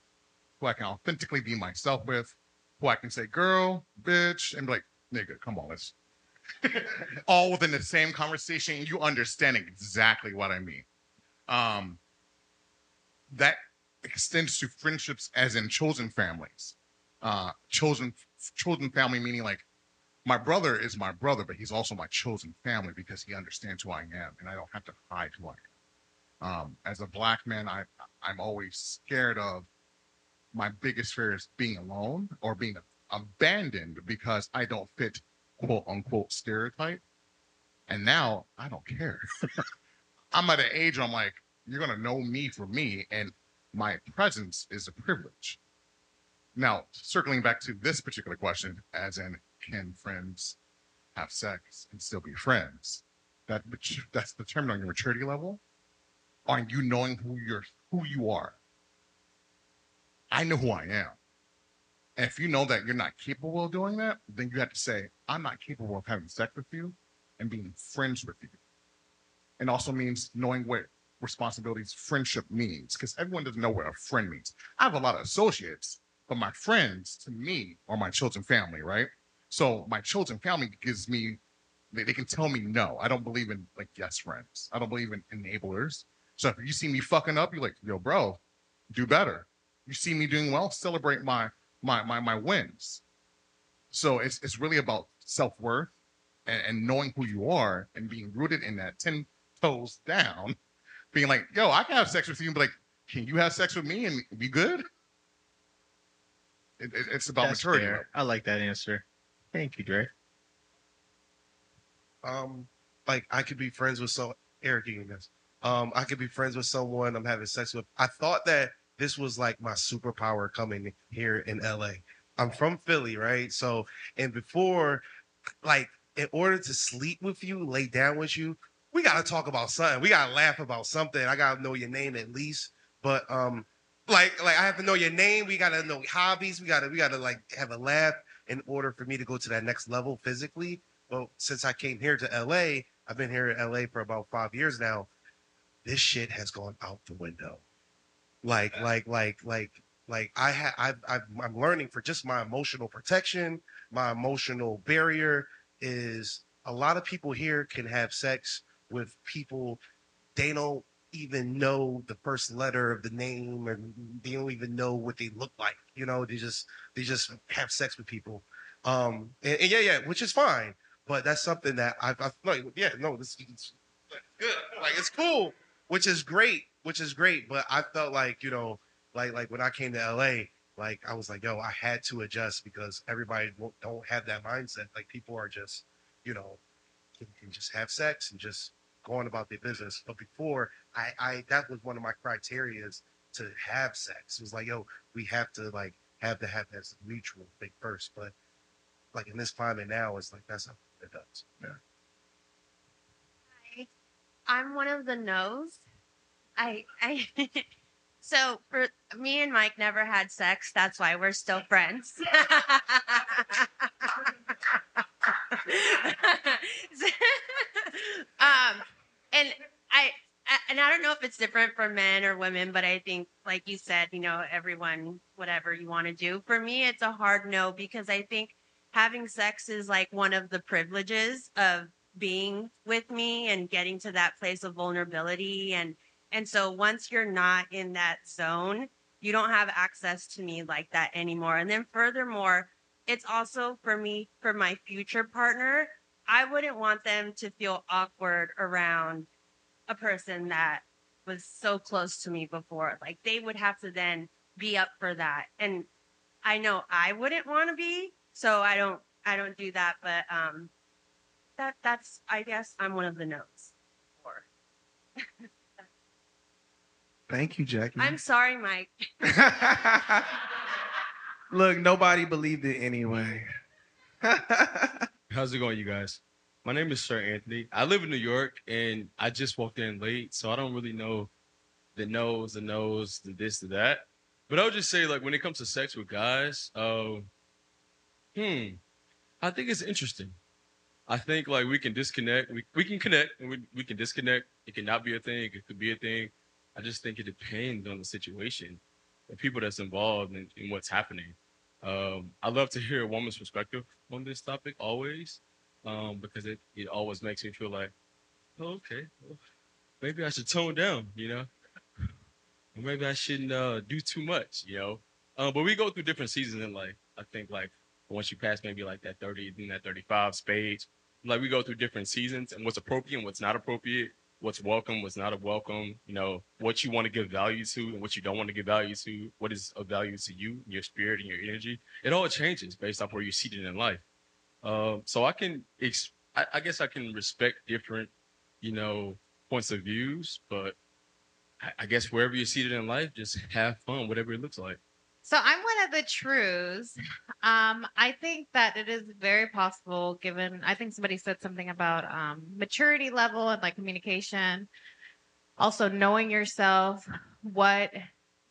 who I can authentically be myself with, who I can say, girl, bitch, and be like, nigga, come on, let's all within the same conversation. You understanding exactly what I mean. Um, that extends to friendships as in chosen families. Uh, chosen chosen family meaning like my brother is my brother, but he's also my chosen family because he understands who I am, and I don't have to hide who I am. Um, as a black man, I I'm always scared of my biggest fear is being alone or being abandoned because I don't fit quote unquote stereotype. And now I don't care. I'm at an age where I'm like, you're gonna know me for me, and my presence is a privilege. Now, circling back to this particular question, as in, can friends have sex and still be friends? That that's determined on your maturity level, on you knowing who you're who you are. I know who I am. And if you know that you're not capable of doing that, then you have to say, I'm not capable of having sex with you and being friends with you. And also means knowing what responsibilities friendship means, because everyone doesn't know what a friend means. I have a lot of associates, but my friends to me are my chosen family, right? So my chosen family gives me, they, they can tell me no. I don't believe in like yes friends. I don't believe in enablers. So if you see me fucking up, you're like, yo, bro, do better. You see me doing well, celebrate my my my my wins. So it's it's really about self worth and, and knowing who you are and being rooted in that ten toes down, being like, yo, I can have sex with you, but like, can you have sex with me and be good? It, it, it's about That's maturity. fair. I like that answer. Thank you, Dre. Um, like I could be friends with so Eric you this. Um, I could be friends with someone I'm having sex with. I thought that this was like my superpower coming here in LA. I'm from Philly, right? So, and before, like, in order to sleep with you, lay down with you, we gotta talk about something. We gotta laugh about something. I gotta know your name at least. But um, like, like I have to know your name. We gotta know hobbies. We gotta, we gotta like have a laugh in order for me to go to that next level physically. Well, since I came here to LA, I've been here in LA for about five years now. This shit has gone out the window like like like like like i have I've, I've i'm learning for just my emotional protection my emotional barrier is a lot of people here can have sex with people they don't even know the first letter of the name or they don't even know what they look like you know they just they just have sex with people um and, and yeah yeah which is fine but that's something that i've, I've like yeah no this is good like it's cool which is great which is great. But I felt like you know, like like when I came to LA, like I was like, yo, I had to adjust because everybody don't have that mindset. Like people are just, you know, can, can just have sex and just go on about their business. But before, I I that was one of my criterias to have sex. It was like, yo, we have to like have to have that mutual thing first. But like in this climate now, it's like that's not what it does. Yeah. I'm one of the no's. I I so for me and Mike never had sex. That's why we're still friends. and I, I and I don't know if it's different for men or women, but I think, like you said, you know, everyone whatever you want to do. For me, it's a hard no because I think having sex is like one of the privileges of being with me and getting to that place of vulnerability and and so once you're not in that zone you don't have access to me like that anymore and then furthermore it's also for me for my future partner i wouldn't want them to feel awkward around a person that was so close to me before. Like they would have to then be up for that. And I know I wouldn't want to be, so I don't I don't do that, but um that that's I guess I'm one of the notes Or Thank you, Jackie. I'm sorry, Mike. Look, nobody believed it anyway. How's it going, you guys? My name is Sir Anthony. I live in New York and I just walked in late, so I don't really know the no's, the no's, the this, the that. But I would just say, like, when it comes to sex with guys, um, hmm, I think it's interesting. I think like we can disconnect, we, we can connect and we, we can disconnect. It cannot be a thing, it could be a thing. I just think it depends on the situation, the people that's involved and, and what's happening. Um, I love to hear a woman's perspective on this topic always, um, because it, it always makes me feel like, oh, okay, well, maybe I should tone down, you know, maybe I shouldn't uh, do too much, you know. Um, but we go through different seasons in life. I think like once you pass maybe like that 30, then that 35 stage, like we go through different seasons and what's appropriate and what's not appropriate, what's welcome, what's not a welcome, you know, what you want to give value to and what you don't want to give value to, what is of value to you, your spirit and your energy. It all changes based off where you're seated in life. Um, so I can, ex- I, I guess I can respect different, you know, points of views, but I, I guess wherever you're seated in life, just have fun, whatever it looks like. So I'm one of the trues. Um, I think that it is very possible, given I think somebody said something about um, maturity level and like communication, also knowing yourself, what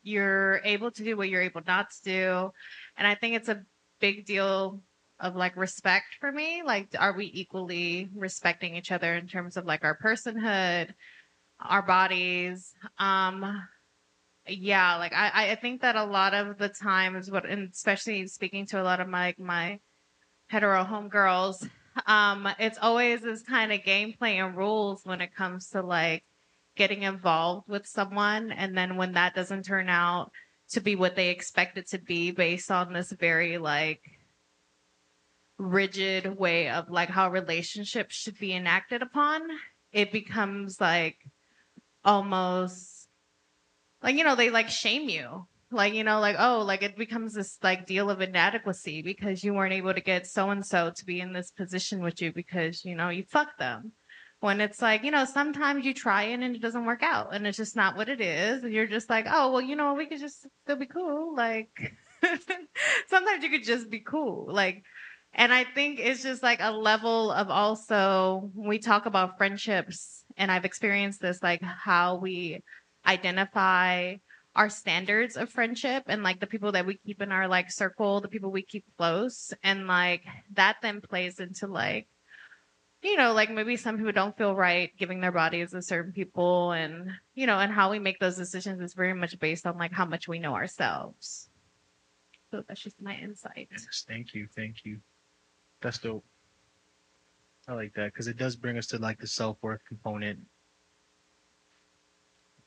you're able to do, what you're able not to do, and I think it's a big deal of like respect for me. Like, are we equally respecting each other in terms of like our personhood, our bodies? Um, yeah like i i think that a lot of the times what and especially speaking to a lot of my my hetero homegirls um it's always this kind of gameplay and rules when it comes to like getting involved with someone and then when that doesn't turn out to be what they expect it to be based on this very like rigid way of like how relationships should be enacted upon it becomes like almost like you know they like shame you. Like you know like oh like it becomes this like deal of inadequacy because you weren't able to get so and so to be in this position with you because you know you fucked them. When it's like you know sometimes you try it and it doesn't work out and it's just not what it is and you're just like oh well you know we could just still be cool. Like sometimes you could just be cool. Like and i think it's just like a level of also we talk about friendships and i've experienced this like how we identify our standards of friendship and like the people that we keep in our like circle, the people we keep close. And like that then plays into like, you know, like maybe some people don't feel right giving their bodies to certain people and, you know, and how we make those decisions is very much based on like how much we know ourselves. So that's just my insight. Yes, thank you, thank you. That's dope. I like that because it does bring us to like the self worth component.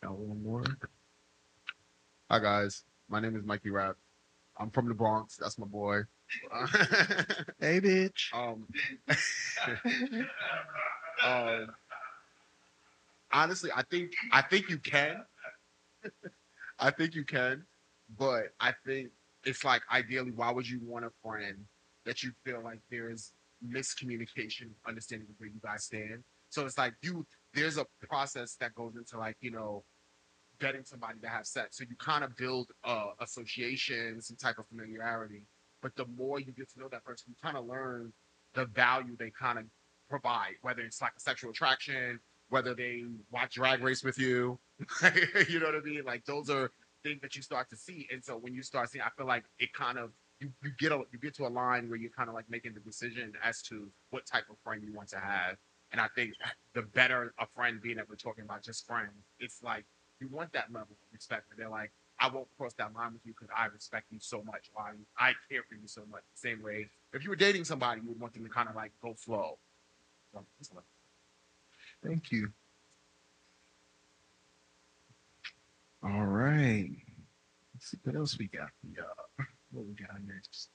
Got one more. Hi guys, my name is Mikey Rap. I'm from the Bronx. That's my boy. hey, bitch. Um, um, honestly, I think I think you can. I think you can, but I think it's like ideally, why would you want a friend that you feel like there's miscommunication, understanding of where you guys stand? So it's like you there's a process that goes into like you know getting somebody to have sex. So you kind of build uh, association, some type of familiarity. But the more you get to know that person, you kind of learn the value they kind of provide, whether it's like a sexual attraction, whether they watch Drag Race with you, you know what I mean? Like those are things that you start to see. And so when you start seeing, I feel like it kind of you, you get a you get to a line where you're kind of like making the decision as to what type of friend you want to have. And I think the better a friend being that we're talking about just friends, it's like you want that level of respect. But they're like, I won't cross that line with you because I respect you so much. Or I, I care for you so much. Same way, if you were dating somebody, you would want them to kind of like go flow. So, Thank you. All right. Let's see what else we got y'all. What we got next?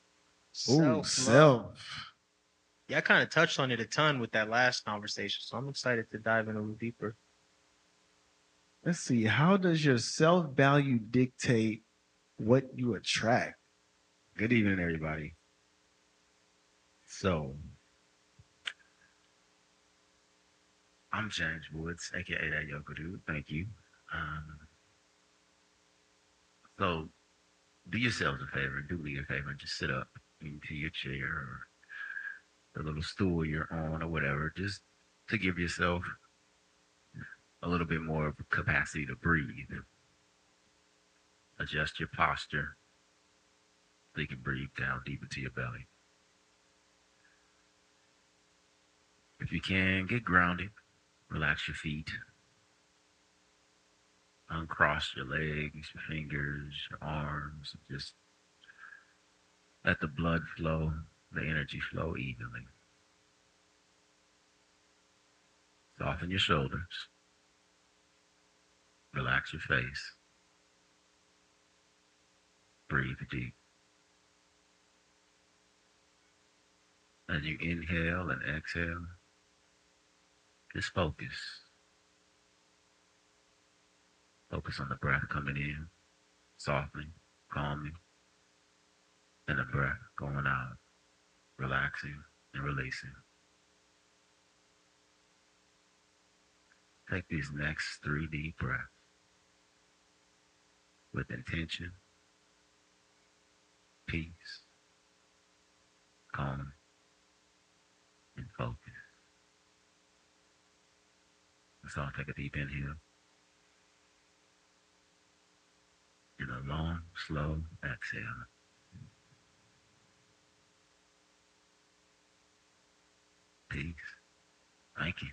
Self-love. self. Yeah, I kind of touched on it a ton with that last conversation, so I'm excited to dive in a little deeper. Let's see. How does your self value dictate what you attract? Good evening, everybody. So, I'm James Woods, aka Dat Yoga Dude. Thank you. Um, so, do yourselves a favor, do me a favor, just sit up into your chair or the little stool you're on or whatever, just to give yourself a little bit more capacity to breathe. Adjust your posture so you can breathe down deep into your belly. If you can, get grounded, relax your feet, uncross your legs, your fingers, your arms, just let the blood flow, the energy flow evenly. Soften your shoulders. Relax your face. Breathe deep. As you inhale and exhale, just focus. Focus on the breath coming in, softening, calming, and the breath going out, relaxing and releasing. Take these next three deep breaths with intention, peace, calm, and focus. So I'll take a deep inhale. And a long, slow exhale. Peace. Thank you.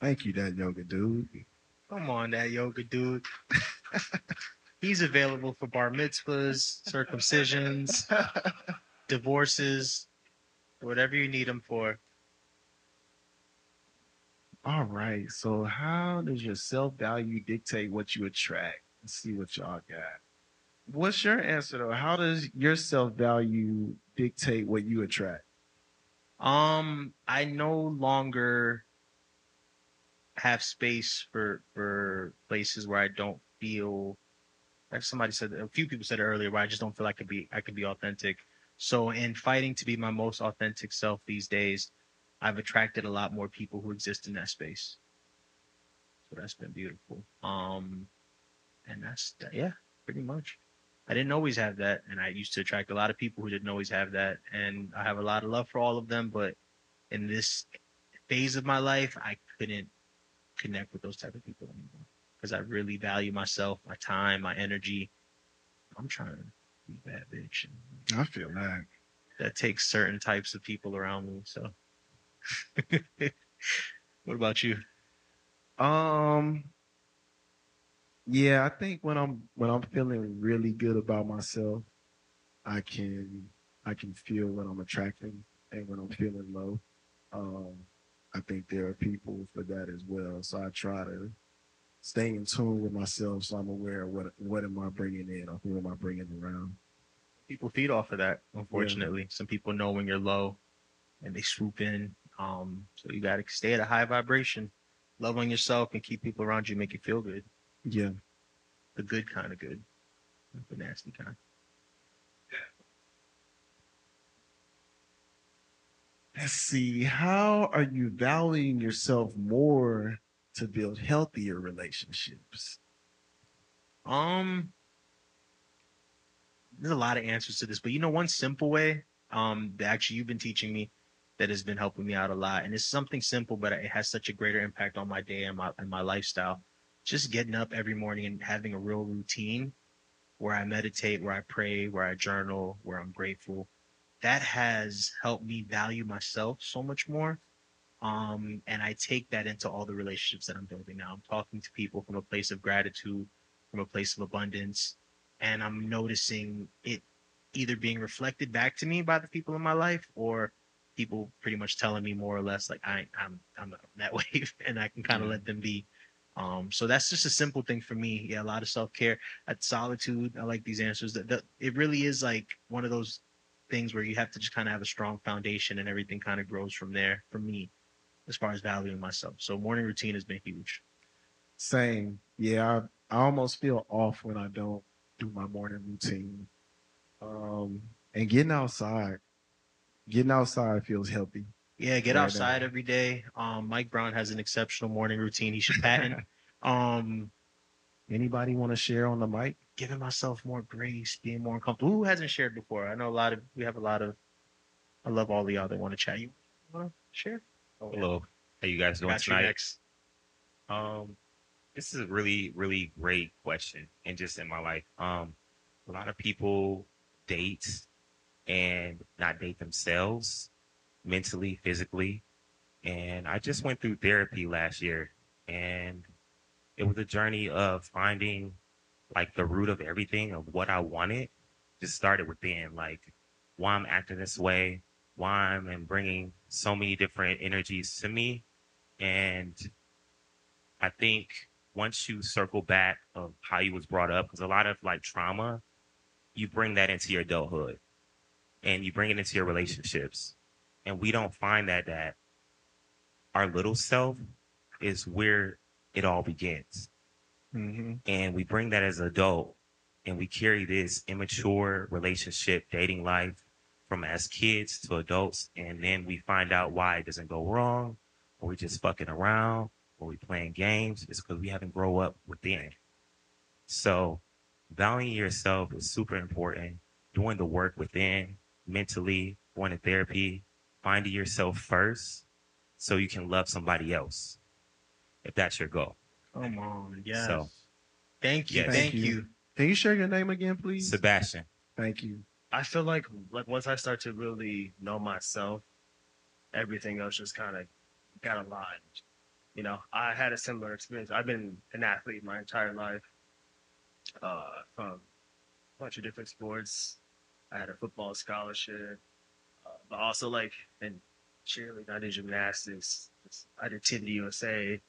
Thank you, Dat Yoga Dude. Come on, Dat Yoga Dude. He's available for bar mitzvahs, circumcisions, divorces, whatever you need him for. All right. So, how does your self value dictate what you attract? Let's see what y'all got. What's your answer though? How does your self value dictate what you attract? Um, I no longer have space for for places where I don't feel. Like somebody said, a few people said it earlier, where I just don't feel I could be I could be authentic. So, in fighting to be my most authentic self these days, I've attracted a lot more people who exist in that space. So that's been beautiful. Um, and that's yeah, pretty much. I didn't always have that, and I used to attract a lot of people who didn't always have that, and I have a lot of love for all of them. But in this phase of my life, I couldn't connect with those type of people anymore because I really value myself, my time, my energy. I'm trying to be a bad bitch. And I feel that. that takes certain types of people around me. So, what about you? Um yeah, I think when I'm when I'm feeling really good about myself, I can I can feel when I'm attracting and when I'm feeling low. Um I think there are people for that as well. So I try to stay in tune with myself so I'm aware of what what am I bringing in or who am I bringing around. People feed off of that, unfortunately. Some people know when you're low and they swoop in. Um, so you got to stay at a high vibration, love on yourself, and keep people around you make you feel good. Yeah. The good kind of good, not the nasty kind. Let's see. How are you valuing yourself more to build healthier relationships? Um, there's a lot of answers to this, but you know, one simple way, um, that actually you've been teaching me that has been helping me out a lot, and it's something simple, but it has such a greater impact on my day and my and my lifestyle. Just getting up every morning and having a real routine where I meditate, where I pray, where I journal, where I'm grateful. That has helped me value myself so much more. Um, and I take that into all the relationships that I'm building now. I'm talking to people from a place of gratitude, from a place of abundance, and I'm noticing it either being reflected back to me by the people in my life or people pretty much telling me more or less like I I'm I'm on that wave and I can kind of let them be. Um, so that's just a simple thing for me. Yeah, a lot of self care. At solitude, I like these answers. That that- it really is like one of those things where you have to just kind of have a strong foundation and everything kind of grows from there. For me, as far as valuing myself. So morning routine has been huge. Same. Yeah, I, I almost feel off when I don't do my morning routine. Um, and getting outside, getting outside feels healthy. Yeah, get right now. outside every day. Um, Mike Brown has an exceptional morning routine. He should patent. um, Anybody want to share on the mic? giving myself more grace, being more uncomfortable. Who hasn't shared before? I know a lot of we have a lot of. I love all of y'all that want to chat. You want to share? Oh, yeah. Hello. How you guys doing Got tonight? Um, this is a really, really great question, and just in my life, um, a lot of people date and not date themselves mentally, physically, and I just went through therapy last year, and it was a journey of finding like the root of everything of what I wanted. Just started within, like why I'm acting this way, why I'm bringing so many different energies to me, and I think once you circle back of how you was brought up, because a lot of like trauma, you bring that into your adulthood, and you bring it into your relationships, and we don't find that that our little self is where it all begins. Mm-hmm. And we bring that as an adult and we carry this immature relationship dating life from as kids to adults and then we find out why it doesn't go wrong or we just fucking around or we playing games it's because we haven't grown up within so valuing yourself is super important. Doing the work within mentally going to therapy finding yourself first so you can love somebody else if that's your goal Come on, yes. So, thank you, yes. thank you. Can you share your name again, please? Sebastian. Thank you. I feel like like once I start to really know myself, everything else just kind of got aligned. You know, I had a similar experience. I've been an athlete my entire life, uh, from a bunch of different sports. I had a football scholarship, but also like in cheerleading, I did gymnastics. I did Team USA,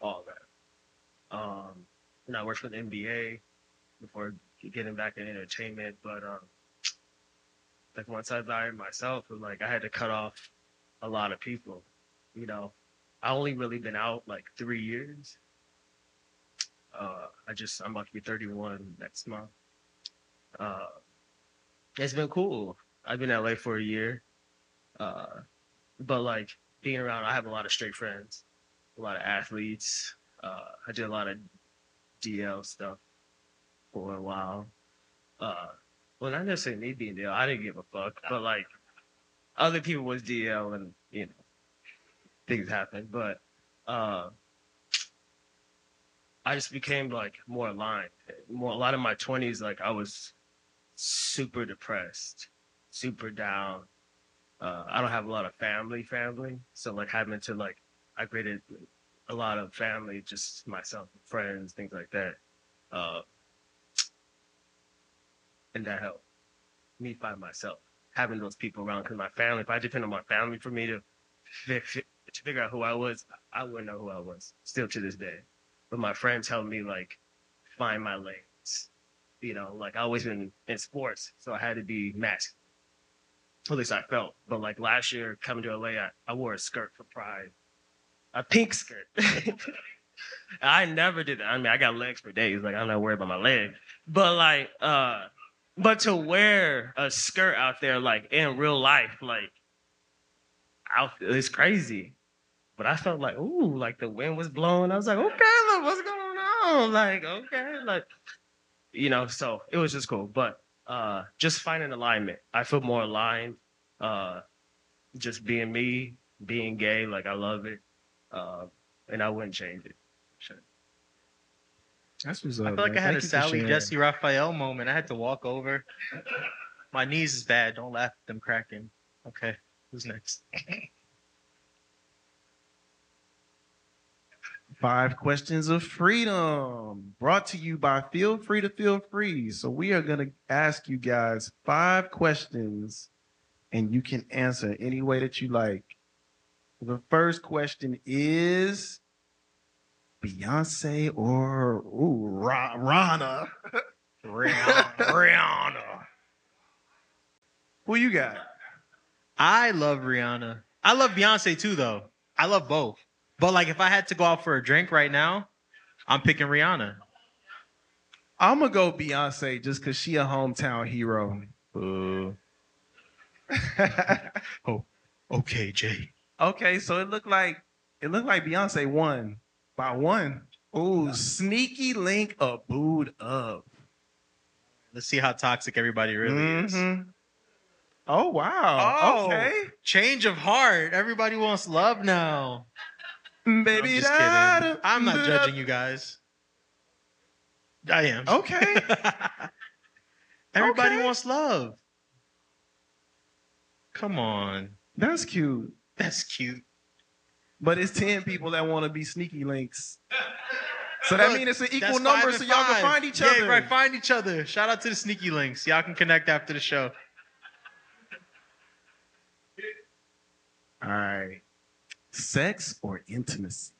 all that. Um, and I worked for the NBA before getting back in entertainment. But um, like once I valued myself, like I had to cut off a lot of people. You know, I only really been out like three years. Uh, I just I'm about to be 31 next month. Uh, it's been cool. I've been in LA for a year. Uh, but like being around, I have a lot of straight friends, a lot of athletes. Uh, I did a lot of DL stuff for a while. Uh, well, not necessarily me being DL. I didn't give a fuck, but like other people was DL, and you know things happen. But uh, I just became like more aligned. More a lot of my twenties, like I was super depressed, super down. Uh, I don't have a lot of family, family, so like having to like I created a lot of family, just myself, friends, things like that. Uh, and that helped me find myself, having those people around. Because my family, if I depend on my family for me to, to figure out who I was, I wouldn't know who I was, still to this day. But my friends helped me, like, find my lanes. You know, like, I always been in sports, so I had to be masculine. At least I felt. But, like, last year, coming to LA, I, I wore a skirt for Pride a pink skirt. I never did that. I mean, I got legs for days. Like I'm not worried about my leg. But like, uh, but to wear a skirt out there, like in real life, like, out, it's crazy. But I felt like, ooh, like the wind was blowing. I was like, okay, look, what's going on? Like, okay, like, you know. So it was just cool. But uh, just finding alignment. I feel more aligned. Uh, just being me, being gay, like I love it uh, and I wouldn't change it. Sure. That's what's I up. feel like man. I had Thank a Sally. Jessy Raphael moment. I had to walk over. My knees is bad. Don't laugh at them cracking. Okay, who's next? Five questions of freedom brought to you by Feel Free to Feel Free. So, we are going to ask you guys five questions and you can answer any way that you like. The first question is Beyonce or ooh, Ra- Rana? Rihanna. Rihanna. Who you got? I love Rihanna. I love Beyonce too, though. I love both. But like, if I had to go out for a drink right now, I'm picking Rihanna. I'm gonna go Beyonce just because she a hometown hero. Boo. oh, okay, Jay. Okay, so it looked like it looked like Beyonce won by one. Ooh, sneaky link a booed up. Let's see how toxic everybody really is. Mhm. Oh wow. Oh, Okay. Change of heart. Everybody wants love now. Baby, I'm just kidding. I'm not judging you guys. I am. Okay. Everybody Okay. wants love. Come on. That's cute. That's cute. But it's 10 people that want to be sneaky links. So that means it's an equal number so y'all can find each Yeah, other. right. Find each other. Shout out to the sneaky links. Y'all can connect after the show. All right. Sex or intimacy?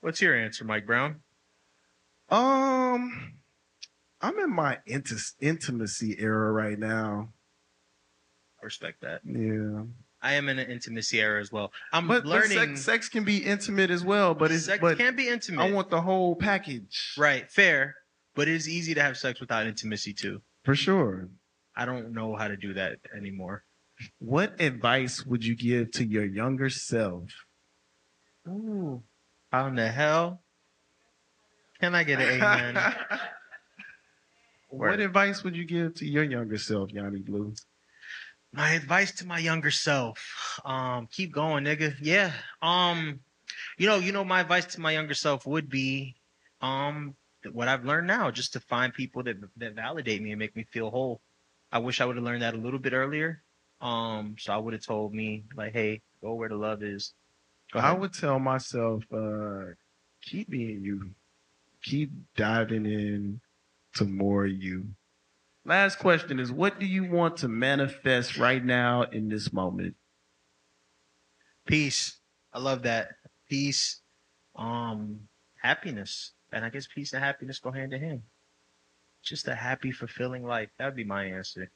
What's your answer, Mike Brown? Um, I'm in my inti- intimacy era right now. I respect that. Yeah. I am in an intimacy era as well. I'm But, but learning. sex, sex can be intimate as well, but it's Sex but can be intimate. I want the whole package. Right, fair. But it's easy to have sex without intimacy too. For sure. I don't know how to do that anymore. What advice would you give to your younger self? Ooh. How in the hell? Can I get an amen? What advice would you give to your younger self, YawnyBlew? my advice to my younger self um keep going nigga yeah um you know you know my advice to my younger self would be um what i've learned now just to find people that that validate me and make me feel whole i wish i would have learned that a little bit earlier um so i would have told me like hey go where the love is Go I ahead. would tell myself, uh, keep being you. Keep diving in to more you. Last question is what do you want to manifest right now in this moment? peace i love that peace um happiness and i guess peace and happiness go hand in hand just a happy fulfilling life that would be my answer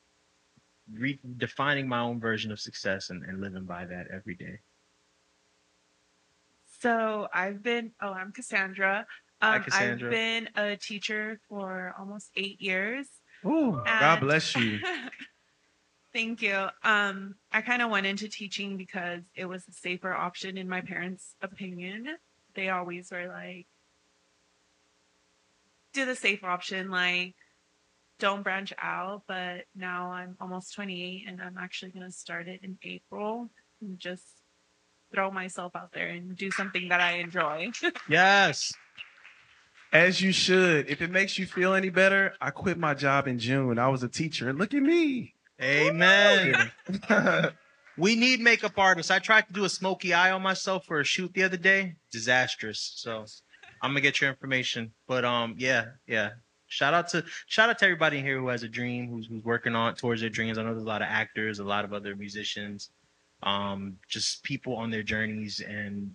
redefining my own version of success and, and living by that every day So I've been, oh, I'm Cassandra. Hi, Um, Cassandra. I've been a teacher for almost eight years. Ooh, God bless you. Thank you. Um, I kind of went into teaching because it was a safer option in my parents' opinion. They always were like, do the safe option, like don't branch out. But now I'm almost 28 and I'm actually going to start it in April and just throw myself out there and do something that I enjoy. yes As you should. If it makes you feel any better, I quit my job in June. I was a teacher, and look at me. Amen. we need makeup artists. I tried to do a smoky eye on myself for a shoot the other day. Disastrous. So I'm gonna get your information. But um, yeah, yeah. Shout out to shout out to everybody in here who has a dream, who's who's working on towards their dreams. I know there's a lot of actors, a lot of other musicians, um, just people on their journeys, and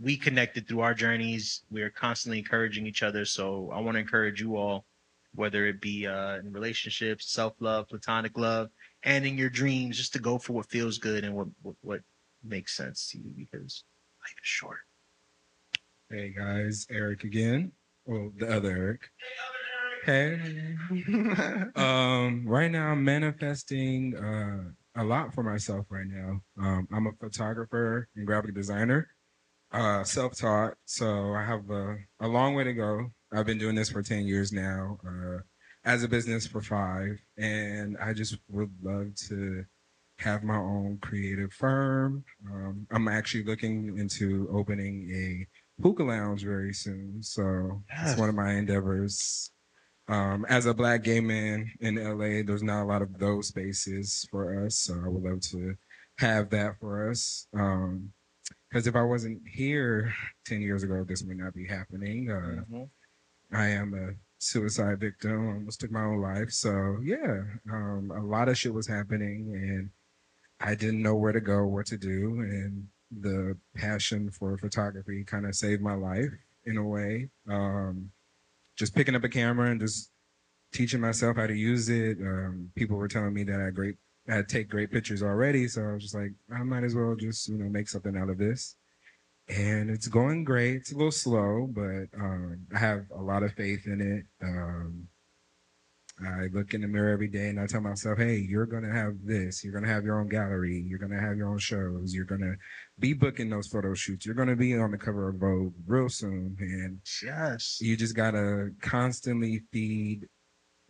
we connected through our journeys. We're constantly encouraging each other. So I want to encourage you all, whether it be uh, in relationships, self love, platonic love, and in your dreams, just to go for what feels good and what what, what makes sense to you because life is short. Hey guys, Eric again. Well, the other Eric. Hey. um, right now I'm manifesting uh, a lot for myself right now. Um, I'm a photographer and graphic designer, uh, self-taught, so I have a, a long way to go. I've been doing this for 10 years now, uh, as a business for five, and I just would love to have my own creative firm. Um, I'm actually looking into opening a hookah lounge very soon, so it's one of my endeavors. Um, as a black gay man in LA, there's not a lot of those spaces for us, so I would love to have that for us. Um, because if I wasn't here 10 years ago, this would not be happening. Uh, I am a suicide victim, almost took my own life. So yeah, um, a lot of shit was happening and I didn't know where to go, what to do. And the passion for photography kind of saved my life in a way. Um, just picking up a camera and just teaching myself how to use it. Um, people were telling me that I great I take great pictures already, so I was just like, I might as well just you know make something out of this. And it's going great. It's a little slow, but um, I have a lot of faith in it. Um, I look in the mirror every day and I tell myself, hey, you're going to have this. You're going to have your own gallery. You're going to have your own shows. You're going to be booking those photo shoots. You're going to be on the cover of Vogue real soon. And yes, you just got to constantly feed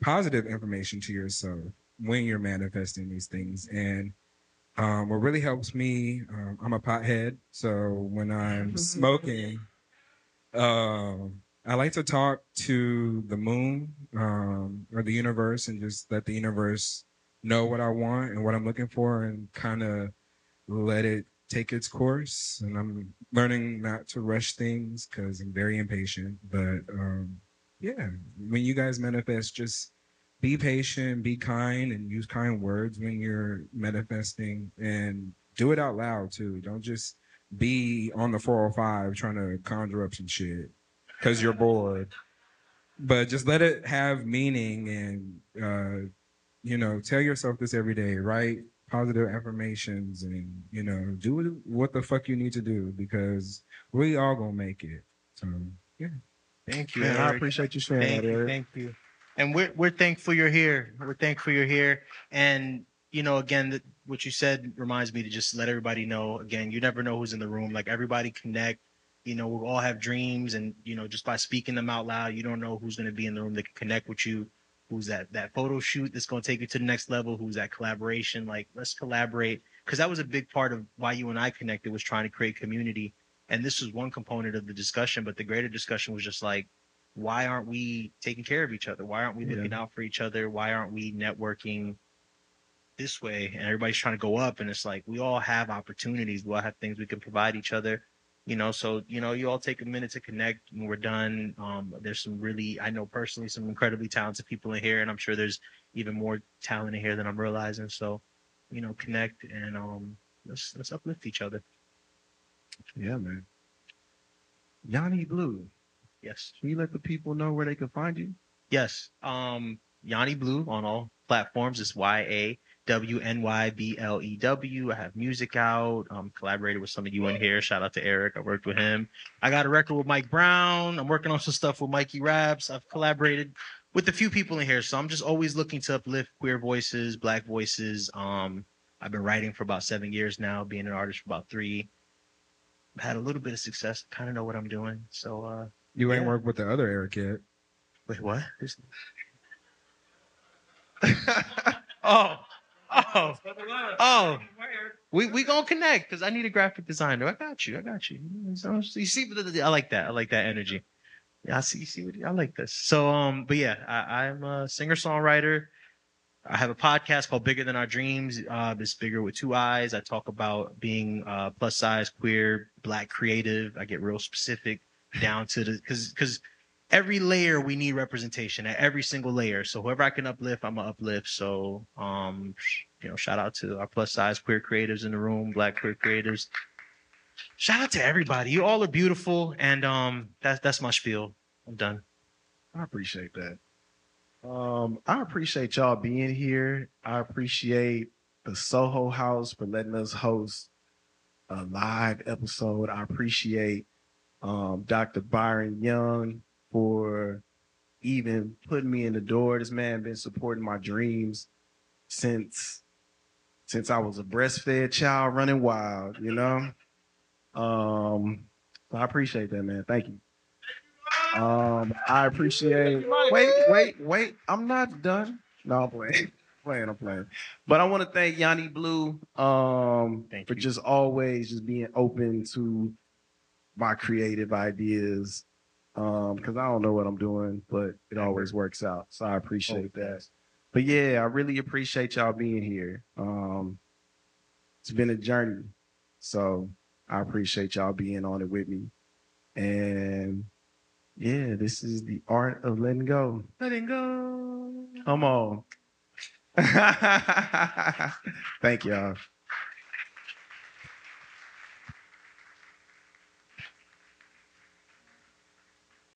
positive information to yourself when you're manifesting these things. And um, what really helps me, um, I'm a pothead. So when I'm smoking, um, I like to talk to the moon um, or the universe and just let the universe know what I want and what I'm looking for and kind of let it take its course. And I'm learning not to rush things because I'm very impatient. But um, yeah, when you guys manifest, just be patient, be kind, and use kind words when you're manifesting and do it out loud too. Don't just be on the 405 trying to conjure up some shit because you're bored. But just let it have meaning and uh, you know, tell yourself this every day, write positive affirmations and you know, do what the fuck you need to do because we all gonna make it. So yeah. Thank you. Man, I appreciate you sharing thank that, you, Eric. Thank you. And we're we're thankful you're here. We're thankful you're here. And you know, again, th- what you said reminds me to just let everybody know. Again, you never know who's in the room. Like everybody connect. You know, we all have dreams, and you know, just by speaking them out loud, you don't know who's going to be in the room that can connect with you. Who's that that photo shoot that's going to take you to the next level? Who's that collaboration? Like, let's collaborate because that was a big part of why you and I connected was trying to create community. And this was one component of the discussion, but the greater discussion was just like, why aren't we taking care of each other? Why aren't we Yeah. looking out for each other? Why aren't we networking this way? And everybody's trying to go up, and it's like we all have opportunities. We all have things we can provide each other. You know, so you know, you all take a minute to connect when we're done. Um, there's some really, I know personally, some incredibly talented people in here, and I'm sure there's even more talent in here than I'm realizing. So, you know, connect and um, let's let's uplift each other. Yeah, man. YawnyBlew. Yes. Can you let the people know where they can find you? Yes. Um, YawnyBlew on all platforms. It's Y A W N Y B L E W. I have music out. Um, collaborated with some of you in here. Shout out to Eric. I worked with him. I got a record with Mike Brown. I'm working on some stuff with Mikey Raps. I've collaborated with a few people in here. So I'm just always looking to uplift queer voices, black voices. Um, I've been writing for about seven years now, being an artist for about three. I've had a little bit of success, kind of know what I'm doing. So uh You ain't Yeah. worked with the other Eric yet. Wait, what? oh, oh, oh. We we gonna connect because I need a graphic designer. I got you. I got you. You see, I like that. I like that energy. Yeah, I see. You see what I like this. So um, but yeah, I, I'm a singer songwriter. I have a podcast called Bigger Than Our Dreams. Uh, it's bigger with two eyes. I talk about being uh, plus size, queer, black, creative. I get real specific down to the because because every layer we need representation at every single layer. So whoever I can uplift, I'm gonna uplift. So um, you know, shout out to our plus size queer creatives in the room, black queer creatives. Shout out to everybody. You all are beautiful, and um, that's that's my spiel. I'm done. I appreciate that. Um, I appreciate y'all being here. I appreciate the Soho House for letting us host a live episode. I appreciate um, Dr. Byron Young for even putting me in the door. This man been supporting my dreams since since I was a breastfed child running wild, you know. Um, so I appreciate that, man. Thank you. Um, I appreciate. Wait, wait, wait. I'm not done. No, I'm playing. playing, I'm playing. But I want to thank YawnyBlew um for just always just being open to my creative ideas. Um, because I don't know what I'm doing, but it always works out. So I appreciate that. But yeah, I really appreciate y'all being here. Um, it's been a journey. So I appreciate y'all being on it with me. And yeah, this is the art of letting go. Letting go. Come on. Thank y'all.